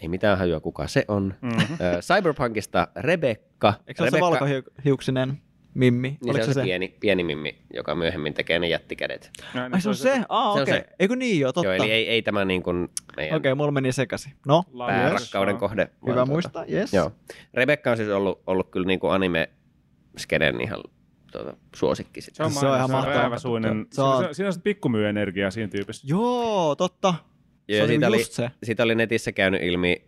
ei mitään hajua kuka se on. Mm-hmm. Cyberpunkista Rebekka. Eikö se ole se valkohiuksinen mimmi? Niin Oliko se on se, pieni, pieni mimmi, joka myöhemmin tekee ne jättikädet. Ai se on se? Aa, Se on okei. se. Eikö niin jo, totta. Joo, eli ei, ei tämä niin kuin meidän Okei, mulla meni sekaisin. No, päärakkauden kohde. hyvä vaan muistaa, yes. Joo. Rebekka on siis ollut, ollut kyllä niin kuin anime-skeden ihan tuota, suosikki. Sit. Se on, Se on ihan se on mahtavaa. Se on- Siinä, siinä on sitä pikkumyy-energiaa siinä tyypissä. Joo, totta. Ja se oli siitä oli, just se. siitä oli netissä käynyt ilmi,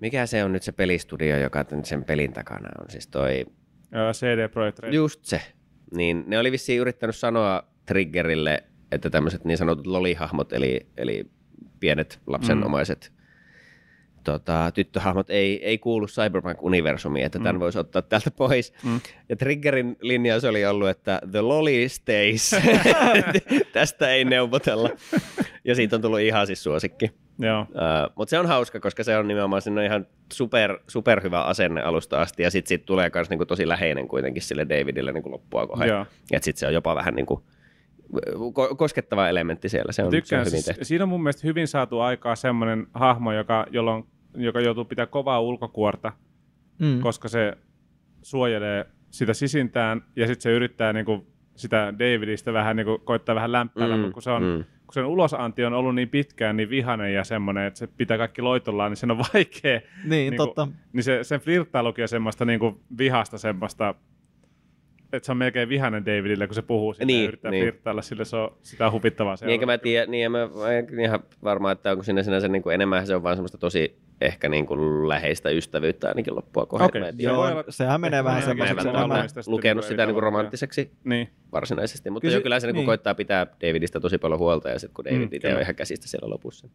mikä se on nyt se pelistudio, joka sen pelin takana on. Siis toi, CD Projekt Red. just se. Niin ne oli vissiin yrittänyt sanoa Triggerille, että tämmöiset niin sanotut lolihahmot, eli, eli pienet lapsenomaiset tota, tyttöhahmot ei, ei kuulu Cyberpunk-universumiin, että tämän Mm. voisi ottaa täältä pois. Mm. Ja Triggerin linjaus oli ollut, että the lolly stays. Tästä ei neuvotella. Ja siitä on tullut ihan siis suosikki. Joo. Uh, Mutta se on hauska, koska se on nimenomaan siinä on ihan super, super hyvä asenne alusta asti, ja sitten siitä tulee myös niinku tosi läheinen kuitenkin sille Davidille niinku loppua kohden. Ja sitten se on jopa vähän niinku koskettava elementti siellä, se on, se on hyvin siis, tehty. siinä on mun mielestä hyvin saatu aikaa semmoinen hahmo, joka, jolloin, joka joutuu pitää kovaa ulkokuorta, Mm. koska se suojelee sitä sisintään ja sitten se yrittää niinku sitä Davidista vähän niinku, koittaa vähän lämpäällä, Mm, mutta kun, se on, mm. kun sen ulosanti on ollut niin pitkään niin vihanen ja semmoinen, että se pitää kaikki loitollaan, niin sen on vaikea. Niin, niinku- totta. Niin se, sen flirttailukin on semmoista niinku vihasta semmoista, että se on melkein vihanen Davidille, kun se puhuu siitä Niin, ja yrittää niin. flirttailla sille, se on sitä huvittavaa Niin enkä mä tiedä, niin mä mä en ihan varma, että onko siinä sinänsä niin kuin enemmän se on vaan semmoista tosi ehkä niin kuin läheistä ystävyyttä ainakin loppua kohden. Mä tiedä. Joo, olla- sehän menee vähän Mä Mä semmoiseksi haluaisi tästä lukenut niinku sitä niin kuin romanttiseksi Niin. varsinaisesti, mutta Kyllä kyllä, se- kyllä se niin niin. koittaa pitää Davidista tosi paljon huolta ja sitten kun David Mm, mm, itse on ihan käsistä siellä lopussa.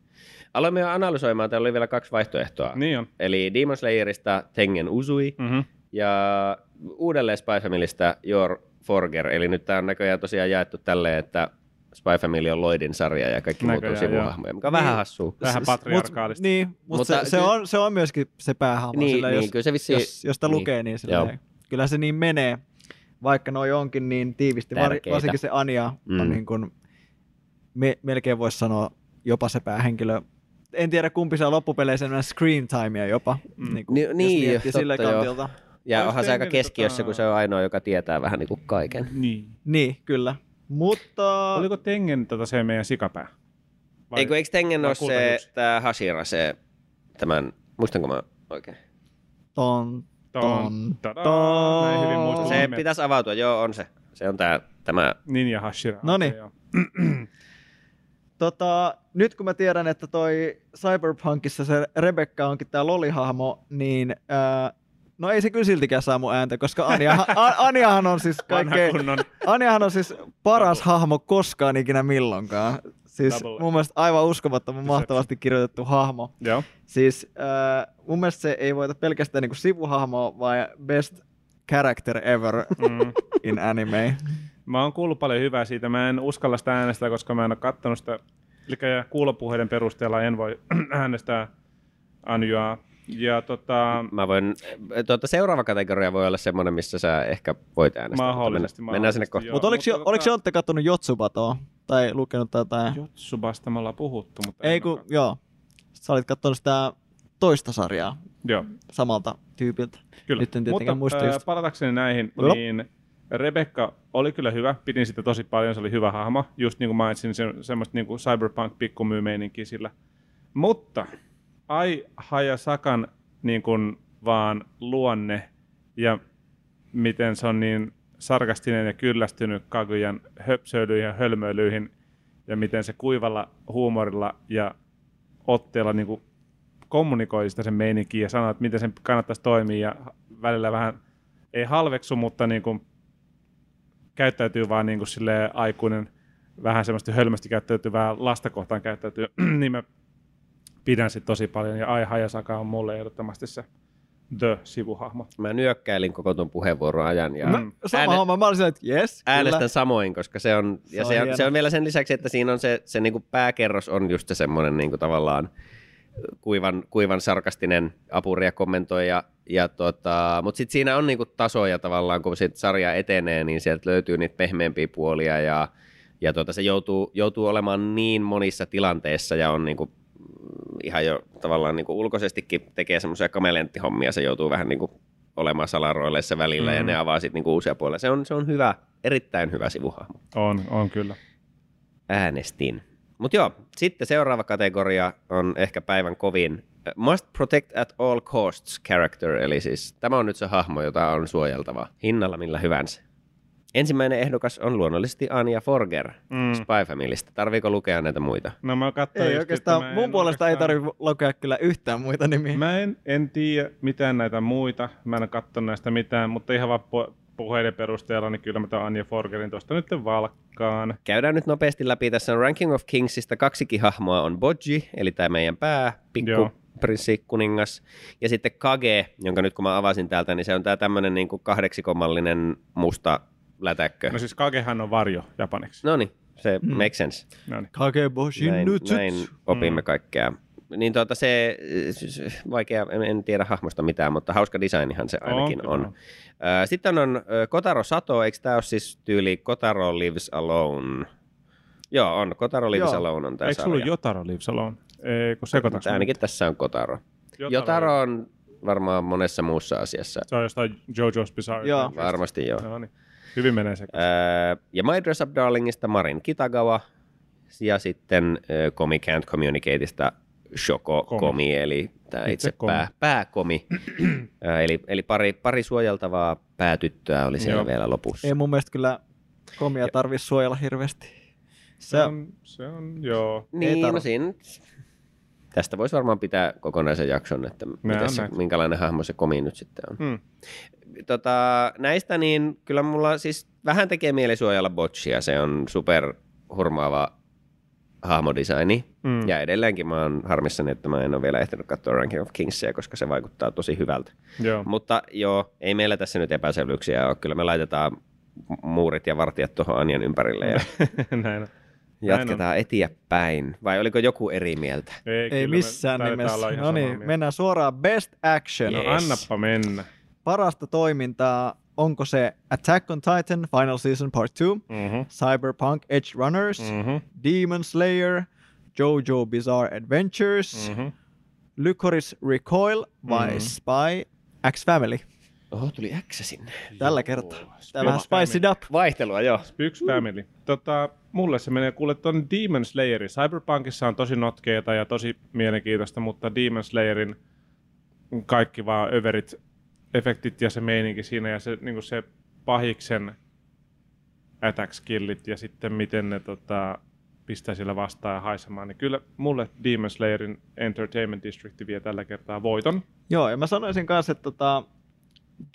Aloimme jo analysoimaan, täällä oli vielä kaksi vaihtoehtoa. Niin on. Eli Demon Slayerista Tengen Uzui Mm-hmm. Ja uudelleen Spy Familystä Your Forger. Eli nyt tämä on näköjään tosiaan jaettu tälleen, että Spy Family on Lloydin sarja ja kaikki muut on sivuhahmoja, mikä on Niin. vähän hassua. Vähän patriarkaalista. Mut, niin, mutta, Mutta se, se, on, se on myöskin se päähahmo. Niin, sillä niin, jos, kyllä se vissiin- jos, jos sitä niin. lukee, niin silleen, kyllä se niin menee. Vaikka noi onkin niin tiivisti, Tärkeitä. varsinkin se Anja mm. on niin kuin, me, melkein voisi sanoa jopa se päähenkilö. En tiedä kumpi saa loppupeleissä screen timea jopa, Mm. niin kuin, Ni- jos niin, miettii totta sillä joo. Ja onhan se aika Tengen keskiössä, tota- kun se on ainoa, joka tietää vähän niin kuin kaiken. Niin. Niin, kyllä. Mutta Oliko Tengen tota se meidän sikapää? Vai- Eikö, eikö Tengen ole se, tämä Hashira, se tämän, muistanko mä oikein? ton, Ton, ton, ton. näin hyvin muistan Se nimet. pitäisi avautua, joo on se. Se on tää, tämä, Ninja Hashira. Noniin. Okei, joo. Tota, nyt kun mä tiedän, että toi Cyberpunkissa se Rebecca onkin tää lolihahmo, niin ää, no ei se kyllä siltikään saa mun ääntä, koska Anjahan, A- Anjahan on siis kaikkein. Anjahan on siis paras hahmo koskaan ikinä milloinkaan. Siis Double. mun mielestä aivan uskomattoman mahtavasti kirjoitettu hahmo. Joo. Siis äh, mun mielestä se ei voita pelkästään niinku sivuhahmoa, vaan best character ever Mm. in anime. Mä oon kuullut paljon hyvää siitä. Mä en uskalla sitä äänestää, koska mä en ole kattonut sitä. Eli kuulopuheiden perusteella en voi äänestää Anjaa. Ja tota, mä voin, tuota, seuraava kategoria voi olla semmoinen, missä sä ehkä voit äänestää. Mahdollisesti, Mennään, mennään sinne mahdollisesti, kohta. joo. Mutta oliko, mutta tota- oliko Jontte kattonut Jotsubatoa? Tai lukenut tätä? Jotsubasta me ollaan puhuttu, mutta Ei kun, joo. Sä olit kattonut sitä toista sarjaa Joo, samalta tyypiltä. kyllä. Nyt en mutta muista just. palatakseni näihin, Joo. niin Rebecca oli kyllä hyvä. Pidin sitä tosi paljon, se oli hyvä hahmo. Just niin kuin mainitsin, se, semmoista niin kuin cyberpunk pikkumyymeininkiä sillä. Mutta Ai Hayasakan niin kuin vaan luonne ja miten se on niin sarkastinen ja kyllästynyt Kaguyan höpsöilyihin ja hölmöilyihin ja miten se kuivalla huumorilla ja otteella niin kuin kommunikoi sitä sen meininkiä ja sanoo, että miten sen kannattaisi toimia ja välillä vähän ei halveksu, mutta niin kuin käyttäytyy vaan niin kuin aikuinen, vähän semmoista hölmösti käyttäytyvää lasta kohtaan käyttäytyy, niin mä pidän sit tosi paljon. Ja Ai Hayasaka on mulle ehdottomasti se The-sivuhahmo. Mä nyökkäilin koko tuon puheenvuoron ajan ja Mm. Sama ääne- homma, mä olisin, että jes, äänestän kyllä. samoin, koska se on, Se ja on se, on, se on vielä sen lisäksi, että siinä on se, se niinku pääkerros on just se semmoinen niinku tavallaan kuivan, kuivan sarkastinen apuri ja kommentoija. Ja tota, Mutta sitten siinä on niinku tasoja tavallaan, kun sit sarja etenee, niin sieltä löytyy niitä pehmeämpiä puolia ja, ja tota, se joutuu, joutuu olemaan niin monissa tilanteissa ja on niinku ihan jo tavallaan niin kuin ulkoisestikin tekee semmoisia kamelenttihommia, se joutuu vähän niin kuin olemaan salaroileissa välillä mm. ja ne avaa sitten niin uusia puolia. Se on, se on hyvä, erittäin hyvä sivuhahmo. On, on kyllä. Äänestin. Mutta joo, sitten seuraava kategoria on ehkä päivän kovin Must protect at all costs character, eli siis tämä on nyt se hahmo, jota on suojeltava hinnalla millä hyvänsä. Ensimmäinen ehdokas on luonnollisesti Anja Forger mm. Spy Familystä. Tarviiko lukea näitä muita? No mä katsoin Ei oikeastaan, mun en puolesta ei oikeastaan- tarvitse lukea kyllä yhtään muita nimiä. Mä en, en tiedä mitään näitä muita. Mä en katso näistä mitään, mutta ihan vaan pu- puheiden perusteella, niin kyllä mä tämän Anja Forgerin tuosta nyt valkkaan. Käydään nyt nopeasti läpi. Tässä on Ranking of Kingsista kaksikin hahmoa on Bodji, eli tämä meidän pää, pikku Joo. prinssi, kuningas. Ja sitten Kage, jonka nyt kun mä avasin täältä, niin se on tämä tämmöinen niin kahdeksikkommallinen musta lätäkkö. No siis Kagehan on varjo japaniksi. No niin, se mm. makes sense. No niin. Kageboshin Näin, nyt. näin opimme kaikkea. Niin tuota se, vaikea, en, en tiedä hahmosta mitään, mutta hauska designihan se ainakin on. on. Ö, Sitten on Kotaro Sato, eikö tämä ole siis tyyli Kotaro Lives Alone? Joo, on. Kotaro Lives Joo. Alone on tämä Eikö sulla Jotaro Lives Alone? Ei, kun sekoitaks Mutta ainakin tässä on Kotaro. Jotaro. Jotaro on varmaan monessa muussa asiassa. Se on jostain JoJo's Bizarre Joo. Varmasti joo. No niin. Hyvin menee se. Öö, ja My Dress Up Darlingista Marin Kitagawa ja sitten ö, Comi Can't Communicateista Shoko Komi. Komi, eli tämä Itse itse, Komi. pää, pääkomi. Ö, eli eli pari, pari suojeltavaa päätyttöä oli siellä Joo. vielä lopussa. Ei mun mielestä kyllä komia tarvitse suojella hirveästi. Se Se, on, se on, joo. Niin, no siinä, tästä voisi varmaan pitää kokonaisen jakson, että miten se, minkälainen hahmo se komi nyt sitten on. Hmm. Tota, näistä niin kyllä mulla siis vähän tekee mieli suojella botchia. Se on super hurmaava hahmodesigni. Mm. Ja edelleenkin mä oon harmissani, että mä en ole vielä ehtinyt katsoa Ranking of Kingsia, koska se vaikuttaa tosi hyvältä. Joo. Mutta joo, ei meillä tässä nyt epäselvyyksiä ole. Kyllä me laitetaan muurit ja vartijat tuohon Anjan ympärille ja Näin on. Jatketaan eteenpäin. Vai oliko joku eri mieltä? Ei, ei kyllä me missään taidetaan nimessä. No samaa niin, mieltä. mennään suoraan Best Action. No Yes. annappa mennä. Parasta toimintaa, onko se Attack on Titan Final Season Part 2, Mm-hmm. Cyberpunk Edge Runners, Mm-hmm. Demon Slayer, JoJo Bizarre Adventures, Mm-hmm. Lycoris Recoil vai Mhm. Spy X Family? Oho, tuli X sinne. Tällä kertaa. Tämä vähän spicy up. Vaihtelua, joo. Yksi Family. Tota, mulle se menee kuule ton Demon Slayerin. Cyberpunkissa on tosi notkeita ja tosi mielenkiintoista, mutta Demon Slayerin kaikki vaan överit efektit ja se meininki siinä ja se, niin se pahiksen attack skillit ja sitten miten ne tota, pistää sillä vastaan ja haisemaan, niin kyllä mulle Demon Slayerin Entertainment District vie tällä kertaa voiton. Joo, ja mä sanoisin kanssa, että tota,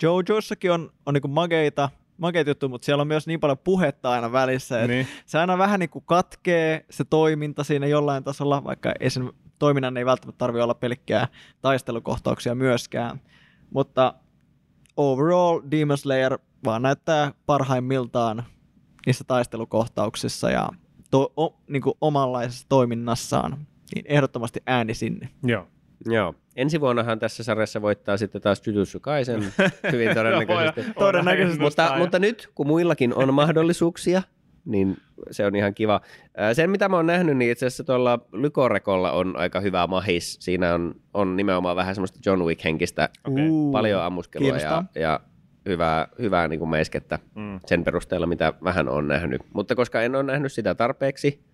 JoJoissakin on, on niinku mageita, mageita juttuja, mutta siellä on myös niin paljon puhetta aina välissä, että Niin. se aina vähän niin kuin katkee se toiminta siinä jollain tasolla, vaikka ei sen toiminnan ei välttämättä tarvitse olla pelkkää taistelukohtauksia myöskään. Mutta overall Demon Slayer vaan näyttää parhaimmiltaan niissä taistelukohtauksissa ja to, o, niin kuin omanlaisessa toiminnassaan. Niin ehdottomasti ääni sinne. Joo. Joo. Ensi vuonnahan tässä sarjassa voittaa sitten taas Jujutsu Kaisen hyvin todennäköisesti. Joo, Todennäköisesti. mutta, mutta nyt, kun muillakin on mahdollisuuksia, niin se on ihan kiva. Sen, mitä mä oon nähnyt, niin itse asiassa tuolla Lykorekolla on aika hyvä mahis. Siinä on, on nimenomaan vähän semmoista John Wick-henkistä. Uu, paljon ammuskelua ja, ja hyvää, hyvää niin kuin meiskettä Mm. sen perusteella, mitä vähän on nähnyt. Mutta koska en ole nähnyt sitä tarpeeksi,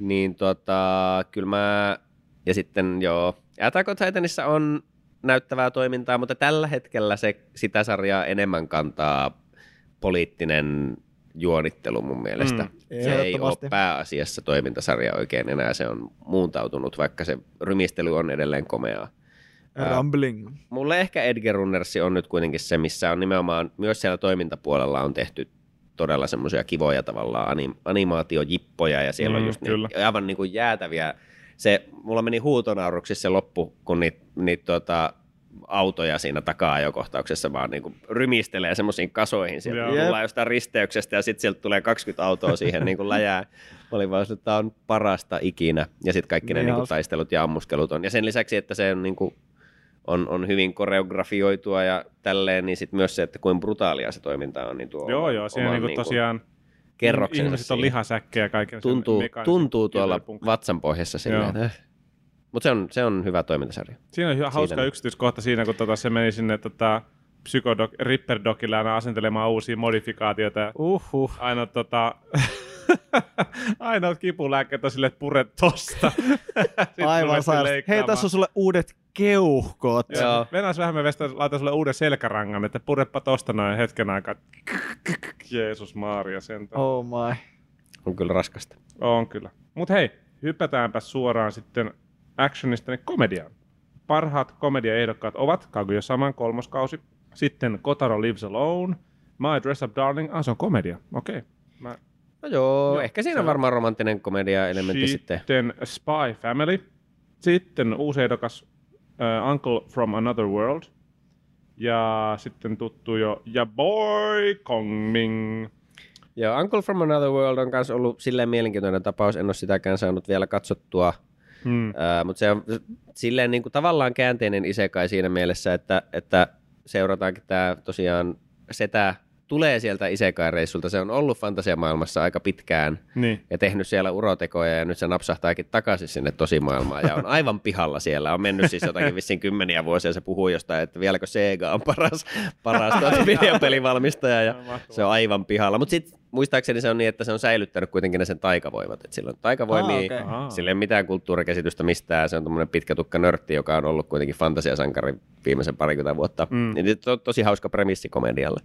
niin tota, kyllä mä... Ja sitten joo, Attack on Titanissa on näyttävää toimintaa, mutta tällä hetkellä se, sitä sarjaa enemmän kantaa poliittinen juonittelu mun mielestä. Mm. Se ei ole pääasiassa toimintasarja oikein enää, se on muuntautunut, vaikka se rymistely on edelleen komeaa. Ää, Rumbling. Mulle ehkä Edgar Runnersi on nyt kuitenkin se, missä on nimenomaan myös siellä toimintapuolella on tehty todella semmoisia kivoja tavallaan anim- animaatiojippoja ja siellä Mm, on just kyllä. niitä aivan niin kuin jäätäviä. Se, mulla meni huutonauruksi se loppu, kun niitä niit, tota, autoja siinä taka-ajokohtauksessa vaan niin kuin rymistelee semmoisiin kasoihin. Sieltä Joo. tullaan jostain risteyksestä ja sitten sieltä tulee 20 autoa siihen niin kuin läjää. Mä olin vaan, että tämä on parasta ikinä. Ja sitten kaikki ne Niin niin kuin hauska. taistelut ja ammuskelut on. Ja sen lisäksi, että se on niin kuin on, on hyvin koreografioitua ja tälleen, niin sitten myös se, että kuinka brutaalia se toiminta on, niin tuo Joo, joo, siinä oman niinku tosiaan kerroksensa ihmiset on lihasäkkejä ja kaiken tuntuu, tuntuu tuolla kilpailupunktin. vatsan pohjassa silleen, että äh, Mutta se on, se on hyvä toimintasarja. Siinä on hyvä, hauska Siinä- yksityiskohta siinä, kun tota, se meni sinne tota, psykodok, Ripper Dogille aina asentelemaan uusia modifikaatioita. Uhuh. aina tota, ainoa kipulääkkeet on sille, että pure tosta. Aivan. Hei, tässä on sulle uudet keuhkot. Joo. Vähän me vestä, laitan sulle uuden selkärangan, että purepa tosta noin hetken aikaa. Jeesus Maaria sentään. Oh my. On kyllä raskasta. On kyllä. Mut hei, hypätäänpä suoraan sitten actionista niin komediaan. Parhaat komediaehdokkaat ovat Kaguya Saman kolmoskausi, sitten Kotaro Lives Alone, My Dress Up Darling, ah se on komedia, okei. Okay. Mä... No joo, Joo, ehkä siinä on varmaan romanttinen komedia-elementti sitten. Sitten Spy Family, sitten uusi ehdokas uh, Uncle from Another World, ja sitten tuttu jo Ja Boy Kongming. Joo, Uncle from Another World on myös ollut silleen mielenkiintoinen tapaus. En ole sitäkään saanut vielä katsottua, Hmm. Ää, mutta se on silleen niin kuin tavallaan käänteinen isekai siinä mielessä, että, että seurataankin tämä tosiaan setä tulee sieltä isekai-reissulta. Se on ollut fantasiamaailmassa aika pitkään Niin. ja tehnyt siellä urotekoja ja nyt se napsahtaakin takaisin sinne tosimaailmaan ja on aivan pihalla siellä. On mennyt siis jotakin vissiin kymmeniä vuosia ja se puhuu jostain, että vieläkö Sega on paras, paras tuota videopelivalmistaja ja se on aivan pihalla. Mutta sitten muistaakseni se on niin, että se on säilyttänyt kuitenkin ne sen taikavoimat. Että sillä on taikavoimia, Ah. Ahaa. sillä ei ole mitään kulttuurikäsitystä mistään. Se on tuommoinen pitkä tukka nörtti, joka on ollut kuitenkin fantasiasankari viimeisen parikymmentä vuotta. Mm. Niin to, tosi hauska premissi komedialle.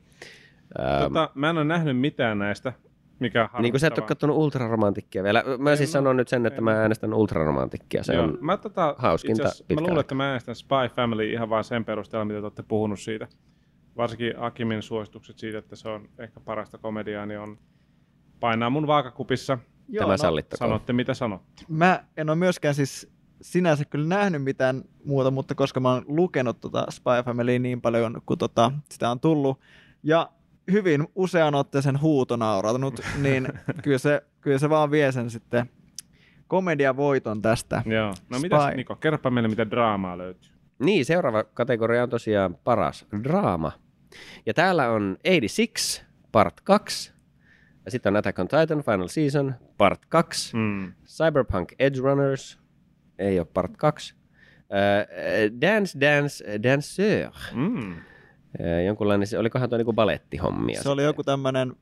Tota, mä en ole nähnyt mitään näistä, mikä on niin kuin sä et ole katsonut ultraromantikkia vielä. Mä siis mä- sanon nyt sen, että en mä äänestän ultraromantikkia. Se Joo. on mä, tota, hauskinta itse asiassa Mä luulen, että mä äänestän Spy Family ihan vaan sen perusteella, mitä te olette puhunut siitä. Varsinkin Akimin suositukset siitä, että se on ehkä parasta komediaa, niin on painaa mun vaakakupissa. Joo, tämä no, sallittakoon. Sanotte mitä sanot. Mä en ole myöskään siis sinänsä kyllä nähnyt mitään muuta, mutta koska mä oon lukenut tota Spy Familya niin paljon, kun tota, sitä on tullut, ja hyvin usean otteeseen huutonaurattanut, niin kyllä se, kyllä se vaan vie sen sitten komediavoiton tästä. Joo. No mitäs Spy. Niko, kerropa meille, mitä draamaa löytyy. Niin, seuraava kategoria on tosiaan paras draama. Ja täällä on 86, part 2. Ja sitten on Attack on Titan Final Season, part 2. Mm. Cyberpunk Edge Runners, ei ole part 2. Uh, Dance Dance Danceur, Mm. Jonkunlainen, se- olikohan tuo niinku balettihommia. Se oli joku tämmöinen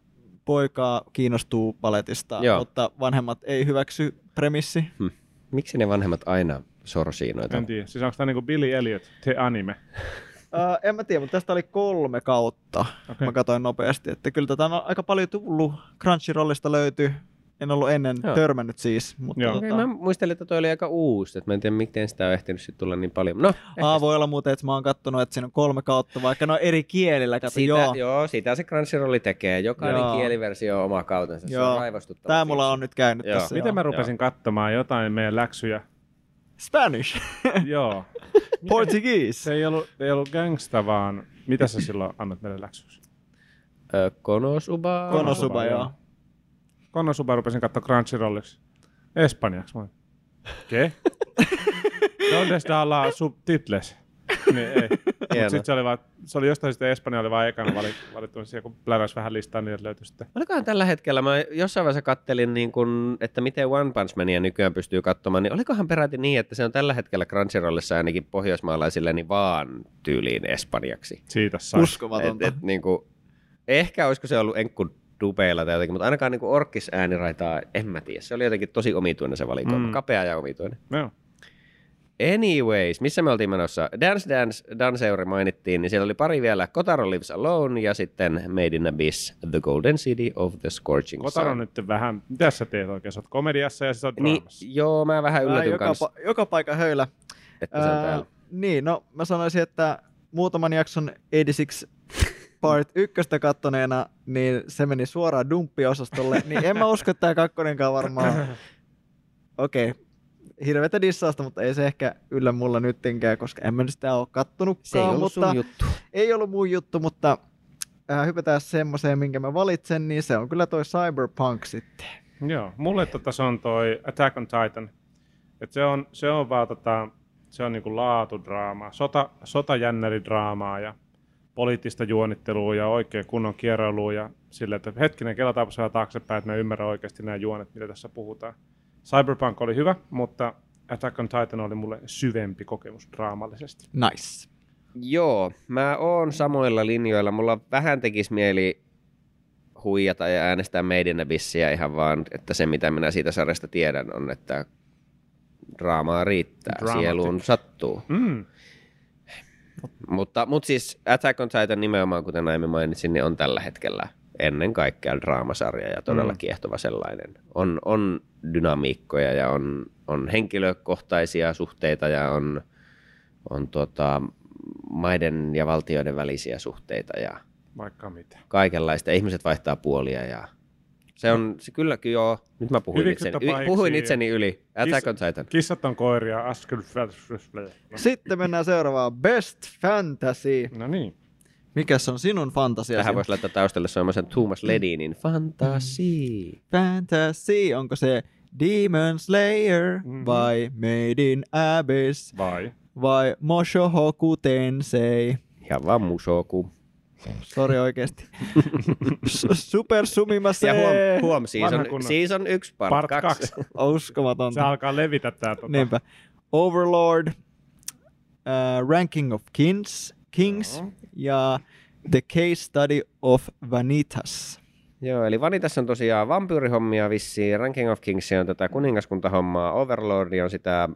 poika kiinnostuu paletista, Joo. mutta vanhemmat ei hyväksy premissi. Hmm. Miksi ne vanhemmat aina sorsii noita? En tiedä. Siis onko tämä niinku Billy Elliot, the anime? Uh, en mä tiedä, mutta tästä oli kolme kautta. Okay. Mä katsoin nopeasti, että kyllä tätä on aika paljon tullut. Crunchyrollista löytyy. En ollut ennen Joo. Joo. törmännyt siis. Mutta Joo. tota, Okei, mä muistelin, että toi oli aika uusi, että mä en tiedä, miten sitä on ehtinyt sit tulla niin paljon. No, Aa, voi olla muuten, että mä oon kattonut, että siinä on kolme kautta, vaikka ne on eri kielillä. Kato, Sitä, joo. joo. joo, sitä se Crunchyrolli tekee. Jokainen Joo. kieliversio on oma kautensa. Se Joo. on raivostuttava. Tää mulla on nyt käynyt Joo. tässä. Miten joo. mä rupesin katsomaan jotain meidän läksyjä? Spanish. Joo. Portuguese. Se ei ollut, ei ollut gangsta, vaan mitä sä silloin annat meille läksyys? Ö, Konosuba. Konosuba, joo. Konosuba rupesin katsoa Crunchyrolliksi. Espanjaksi. Mä Ke? Donde está la subtitles? Niin ei. Mut Hieno. sit se oli, vaan, se oli jostain sitten Espanja oli vaan ekana valit, valittu, niin siellä kun pläräsi vähän listaa, niin löytyi sitten. Olikohan tällä hetkellä, mä jossain vaiheessa kattelin, niin kun, että miten One Punch Mania nykyään pystyy katsomaan, niin olikohan peräti niin, että se on tällä hetkellä Crunchyrollissa ainakin pohjoismaalaisille niin vaan tyyliin espanjaksi. Siitä sai. Uskomatonta. Et, et, niin kuin, ehkä olisiko se ollut enkku dupeilla tai jotenkin, mutta ainakaan niin orkis ääniraitaa, en mä tiedä. Se oli jotenkin tosi omituinen se valikoima, Mm. kapea ja omituinen. Joo. Anyways, missä me oltiin menossa? Dance Dance Danceuri mainittiin, niin siellä oli pari vielä. Kotaro Lives Alone ja sitten Made in Abyss, The Golden City of the Scorching Kotaro Sun. nyt vähän, mitä sä teet oikein? Sä oot komediassa ja sä oot Niin, joo, mä vähän yllätyn joka, kanssa, pa- joka paikka höylä. että se on Ää, täällä. Niin, no mä sanoisin, että muutaman jakson 86 part ykköstä kattoneena, niin se meni suoraan dumppiosastolle, niin en mä usko, että tämä kakkonenkaan varmaan... Okei, okay. hirveätä dissausta, mutta ei se ehkä yllä mulla nyttenkään, koska en mä nyt sitä ole kattonutkaan. Se ei ollut mutta sun juttu. Ei ollut mun juttu, mutta äh, hypätään semmoiseen, minkä mä valitsen, niin se on kyllä toi Cyberpunk sitten. Joo, mulle tota se on toi Attack on Titan. Et se on, se on vaan tota, se on niinku laatudraamaa, sota, sotajännäridraamaa ja poliittista juonittelua ja oikein kunnon kierroilua ja sille, että hetkinen, kelataanpa vähän taaksepäin, että mä ymmärrän oikeasti nämä juonet, mitä tässä puhutaan. Cyberpunk oli hyvä, mutta Attack on Titan oli mulle syvempi kokemus draamallisesti. Nice. Joo, mä oon samoilla linjoilla. Mulla vähän tekisi mieli huijata ja äänestää meidän bissiä ihan vaan, että se mitä minä siitä sarjasta tiedän on, että draamaa riittää, Dramatic. sieluun sattuu. Mm. Mutta, mutta siis Attack on Titan nimenomaan, kuten aiemmin mainitsin, niin on tällä hetkellä ennen kaikkea draamasarja ja todella Mm. kiehtova sellainen. On, on dynamiikkoja ja on, on henkilökohtaisia suhteita ja on, on tota, maiden ja valtioiden välisiä suhteita ja Vaikka mitä. kaikenlaista. Ihmiset vaihtaa puolia ja se on se kyllä kyllä joo. Nyt mä puhuin Hyvikset itseni, y, puhuin itseni yli. Attack on Titan. Kissat on koiria, askel... Sitten mennään seuraavaan. Best Fantasy. No niin. Mikäs on sinun fantasiasi? Tähän voisi laittaa taustalle semmoisen Thomas Ledinin Fantasy. Fantasy, onko se Demon Slayer Mhm. vai Made in Abyss Vai? vai Moshohoku Tensei? Ihan vaan musoku. Sori oikeesti. Super Sumimase. Ja huom, huom season, season 1, part, Part 2. kaksi. Uskomatonta. Se alkaa levitä tää tota. Niinpä. Overlord, uh, Ranking of Kings, Kings Joo. ja The Case Study of Vanitas. Joo, eli Vanitas on tosiaan vampyyrihommia vissiin, Ranking of Kings on tätä kuningaskuntahommaa, Overlord on sitä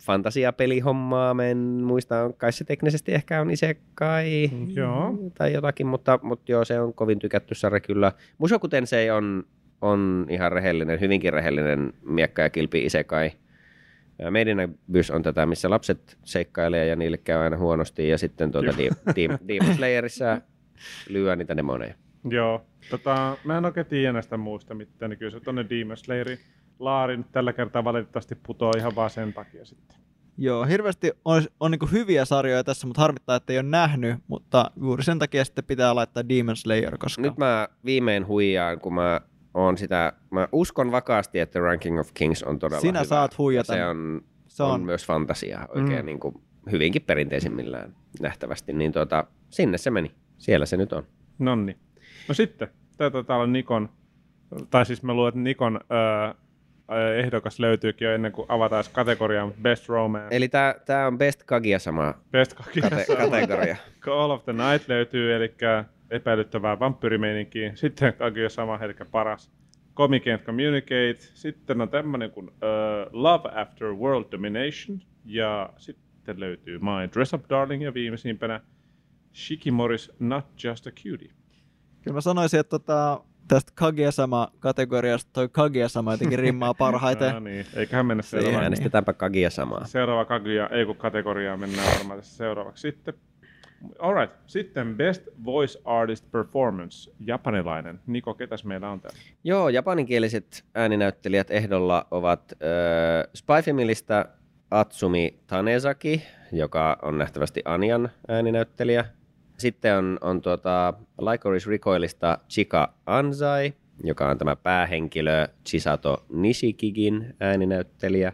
fantasiapelihommaa, mä en muista, on kai se teknisesti ehkä on isekai Joo. tai jotakin, mutta, mutta joo, se on kovin tykätty sarja kyllä. Mushoku Tensei on, on ihan rehellinen, hyvinkin rehellinen miekka ja kilpi isekai. Meidän Bys on tätä, missä lapset seikkailee ja niille käy aina huonosti, ja sitten tuota Di- Di- Demon Slayerissa lyö niitä demoneja. Joo. Tota, mä en oikein tiedä näistä muista mitään, niin kyllä se tonne Demon Slayerin laari nyt tällä kertaa valitettavasti putoaa ihan vaan sen takia sitten. Joo, hirveästi on, on niin hyviä sarjoja tässä, mutta harmittaa, että ei ole nähnyt, mutta juuri sen takia sitten pitää laittaa Demon Slayer, koska Nyt mä viimein huijaan, kun mä on sitä, mä uskon vakaasti, että Ranking of Kings on todella Sinä hyvä. saat huijata. Ja Se on, se on, on, on myös fantasiaa oikein Mm. niin kuin, hyvinkin perinteisimmillään nähtävästi, niin tuota, sinne se meni. Siellä se nyt on. Nonni. No sitten, tää taitaa olla Nikon, tai siis mä luulen, että Nikon öö, ehdokas löytyykin jo ennen kuin avataan edes kategoriaan Best Romance. Eli tää, tää on Best Kagia sama Best kate- Kakiassa. kategoria. Call of the Night löytyy, eli epäilyttävää vampyyrimeininkiä. Sitten Kaguya sama, eli paras. Comic and Communicate. Sitten on tämmönen kuin uh, Love After World Domination. Ja sitten löytyy My Dress Up Darling ja viimeisimpänä Shikimori's Not Just a Cutie. kyllä mä sanoisin, että tota, tästä Kaguya-sama-kategoriasta toi Kaguya-sama jotenkin rimmaa parhaiten. No niin, eiköhän mennä Siihen seuraavaan. niin. Äänestetäänpä Kagia samaa. Seuraava Kaguya, ei kun kategoriaa mennään varmaan tässä seuraavaksi sitten. Alright, sitten Best Voice Artist Performance, japanilainen. Niko, ketäs meillä on täällä? Joo, japaninkieliset ääninäyttelijät ehdolla ovat äh, Spy Familystä Atsumi Tanezaki, joka on nähtävästi Anian ääninäyttelijä. Sitten on, on tuota Lycoris Recoilista Chika Anzai, joka on tämä päähenkilö Chisato Nishikigin ääninäyttelijä.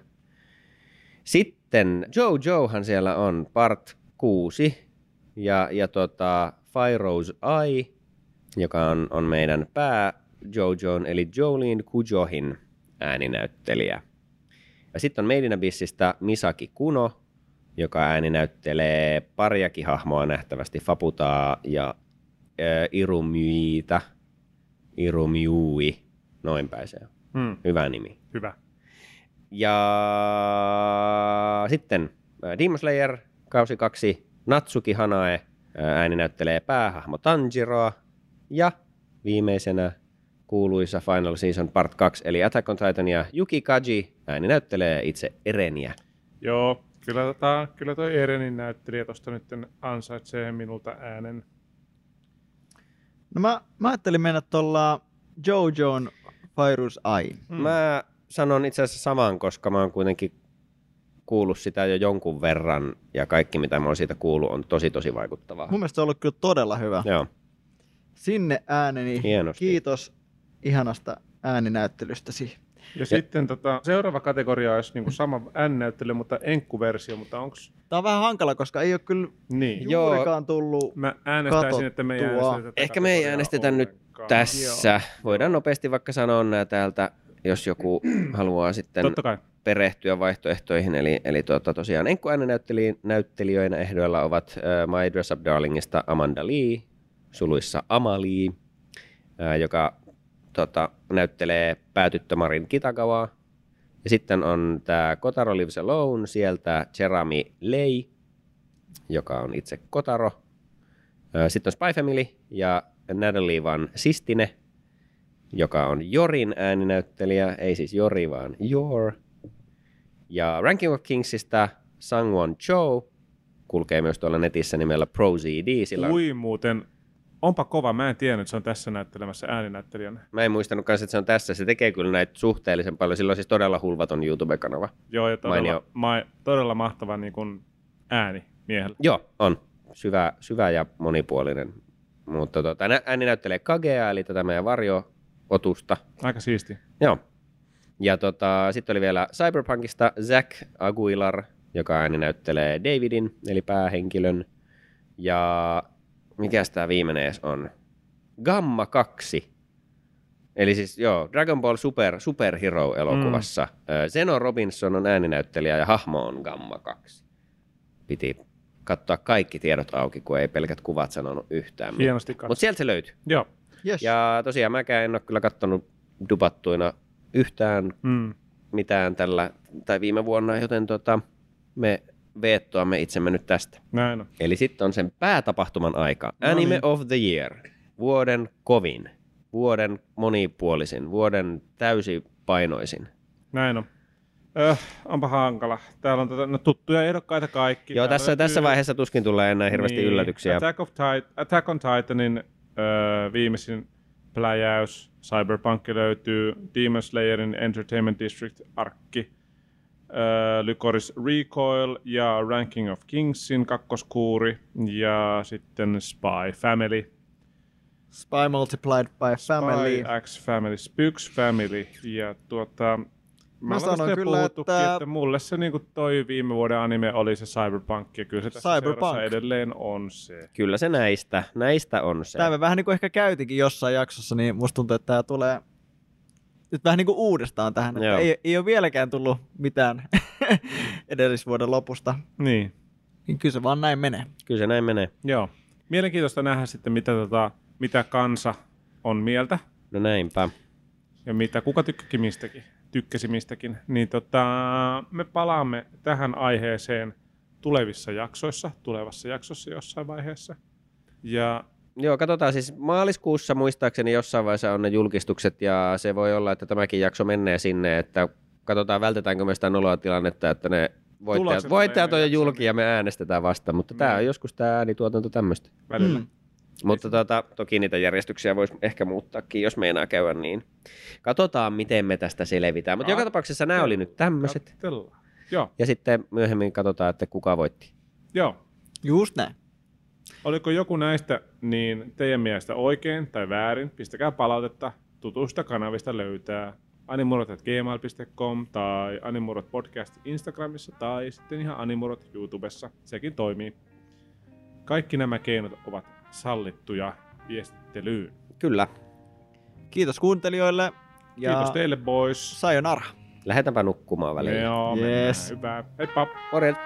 Sitten Joe Joehan siellä on part 6 ja, ja tota Fyro's Eye, joka on, on meidän pää Jojon eli Jolene Kujohin ääninäyttelijä. Ja sitten on meidän Abyssistä Misaki Kuno, joka ääninäyttelee pariakin hahmoa nähtävästi, Faputaa ja äh, Irumyitä, Irumyui, noin päin se on. Hmm, Hyvä nimi. hyvä. Ja sitten Demon Slayer, kausi kaksi, Natsuki Hanae ääni näyttelee päähahmo Tanjiroa. Ja viimeisenä kuuluisa Final Season Part 2, eli Attack on Titan ja Yuki Kaji ääni näyttelee itse Ereniä. Joo, kyllä, tota, kyllä toi Erenin näyttelijä tosta nyt ansaitsee minulta äänen. No mä, mä ajattelin mennä tuolla Jojo'n Fyro's Eye. Mm. Mä sanon itse asiassa saman, koska mä oon kuitenkin kuullut sitä jo jonkun verran, ja kaikki mitä mä oon siitä kuullut on tosi tosi vaikuttavaa. Mun mielestä se on ollut kyllä todella hyvä. Joo, Sinne ääneni. hienosti. Kiitos ihanasta ääninäyttelystäsi. Ja, sitten tota, seuraava kategoria olisi niinku sama N-näyttely, mutta enkkuversio, mutta onks... Tää on vähän hankala, koska ei ole kyllä Niin. Joo. juurikaan tullut. Mä äänestäisin, että me ei äänestetä tätä Ehkä me ei äänestetä nyt ollenkaan. tässä. Voidaan nopeasti vaikka sanoa nämä täältä, jos joku haluaa sitten. Perehtyä vaihtoehtoihin. Eli, eli tuota, tosiaan enkkuäänenäyttelijöinä ehdoilla ovat uh, My Dress Up Darlingista Amanda Lee, suluissa Amalie, uh, joka näyttelee päätyttö Marin Kitagawaa. Ja sitten on tämä Kotaro Lives Alone, sieltä Jeremy Lei, joka on itse Kotaro. Sitten on Spy Family ja Natalie Van Sistine, joka on Jorin ääninäyttelijä, ei siis Jori, vaan Jor. Ja Ranking of Kingsista Sangwon Cho kulkee myös tuolla netissä nimellä ProZD. Sillä. Ui muuten, onpa kova. Mä en tiennyt, että se on tässä näyttelemässä ääninäyttelijänä. Mä en muistanut kanssa, että se on tässä. Se tekee kyllä näitä suhteellisen paljon. Sillä on siis todella hulvaton YouTube-kanava. Joo, ja todella, ma- todella mahtava niin kuin ääni miehellä. Joo, on. Syvä, syvä ja monipuolinen. Mutta tota, ääni näyttelee Kagea, eli tätä meidän varjo-otusta. Aika siisti. Joo. Ja tota, sitten oli vielä Cyberpunkista Zack Aguilar, joka ääni näyttelee Davidin, eli päähenkilön. Ja mikä tämä viimeinen edes on? Gamma 2. Eli siis joo, Dragon Ball Super, Superhero-elokuvassa. Mm. Zeno Robinson on ääninäyttelijä ja hahmo on Gamma 2. Piti katsoa kaikki tiedot auki, kun ei pelkät kuvat sanonut yhtään. Hienosti Mutta sieltä se löytyy. Joo. Yes. Ja tosiaan mäkään en ole kyllä katsonut dubattuina yhtään mm. mitään tällä, tai viime vuonna, joten tota, me veettoamme itsemme nyt tästä. Näin on. Eli sitten on sen päätapahtuman aika. No Anime niin. of the Year. Vuoden kovin. Vuoden monipuolisin. Vuoden täysipainoisin. Näin on. Öh, onpa hankala. Täällä on tätä, no, tuttuja ehdokkaita kaikki. Joo, tässä, tässä vaiheessa tuskin tulee enää hirveästi niin, yllätyksiä. Attack, of Tit- Attack on Titanin öö, viimeisin pläjäys. Cyberpunk löytyy. Demon Slayerin Entertainment District arkki. Öö, Lycoris Recoil ja Ranking of Kingsin kakkoskuuri. Ja sitten Spy Family. Spy Multiplied by Family. Spy X Family, Spooks Family. Ja tuota, Mä, mä sanon kyllä, että... että mulle se niin kuin toi viime vuoden anime oli se Cyberpunk, ja kyllä se tässä Cyberpunk. edelleen on se. Kyllä se näistä, näistä on se. Tämä me vähän niin kuin ehkä käytikin jossain jaksossa, niin musta tuntuu, että tämä tulee nyt vähän niin kuin uudestaan tähän. Että ei, ei ole vieläkään tullut mitään edellisvuoden lopusta. Niin. Niin kyllä se vaan näin menee. Kyllä se näin menee. Joo. Mielenkiintoista nähdä sitten, mitä, tota, mitä kansa on mieltä. No näinpä. Ja mitä kuka tykkäki mistäkin tykkäsimistäkin, niin tota, me palaamme tähän aiheeseen tulevissa jaksoissa, tulevassa jaksossa jossain vaiheessa. Ja Joo, katsotaan siis maaliskuussa muistaakseni jossain vaiheessa on ne julkistukset ja se voi olla, että tämäkin jakso menee sinne, että katsotaan vältetäänkö me sitä noloa tilannetta, että ne voittajat, voittajat on jo julki ja me äänestetään vasta, mutta tämä on niin. joskus tämä äänituotanto tämmöistä. Välillä. Mm. Mutta tota, toki niitä järjestyksiä voisi ehkä muuttaakin, jos meinaa käydä niin. Katsotaan, miten me tästä selvitään. Mutta joka tapauksessa nämä oli nyt tämmöiset. Joo. Ja sitten myöhemmin katsotaan, että kuka voitti. Joo. Just näin. Oliko joku näistä niin teidän mielestä oikein tai väärin? Pistäkää palautetta. Tutusta kanavista löytää animurot.gmail.com tai animurot podcast Instagramissa tai sitten ihan animurot YouTubessa. Sekin toimii. Kaikki nämä keinot ovat sallittuja viestittelyyn. Kyllä. Kiitos kuuntelijoille. Ja Kiitos teille, boys. Sayonara. Lähetäpä nukkumaan väliin. Joo, yes. Hyvä. Heippa. Morjens.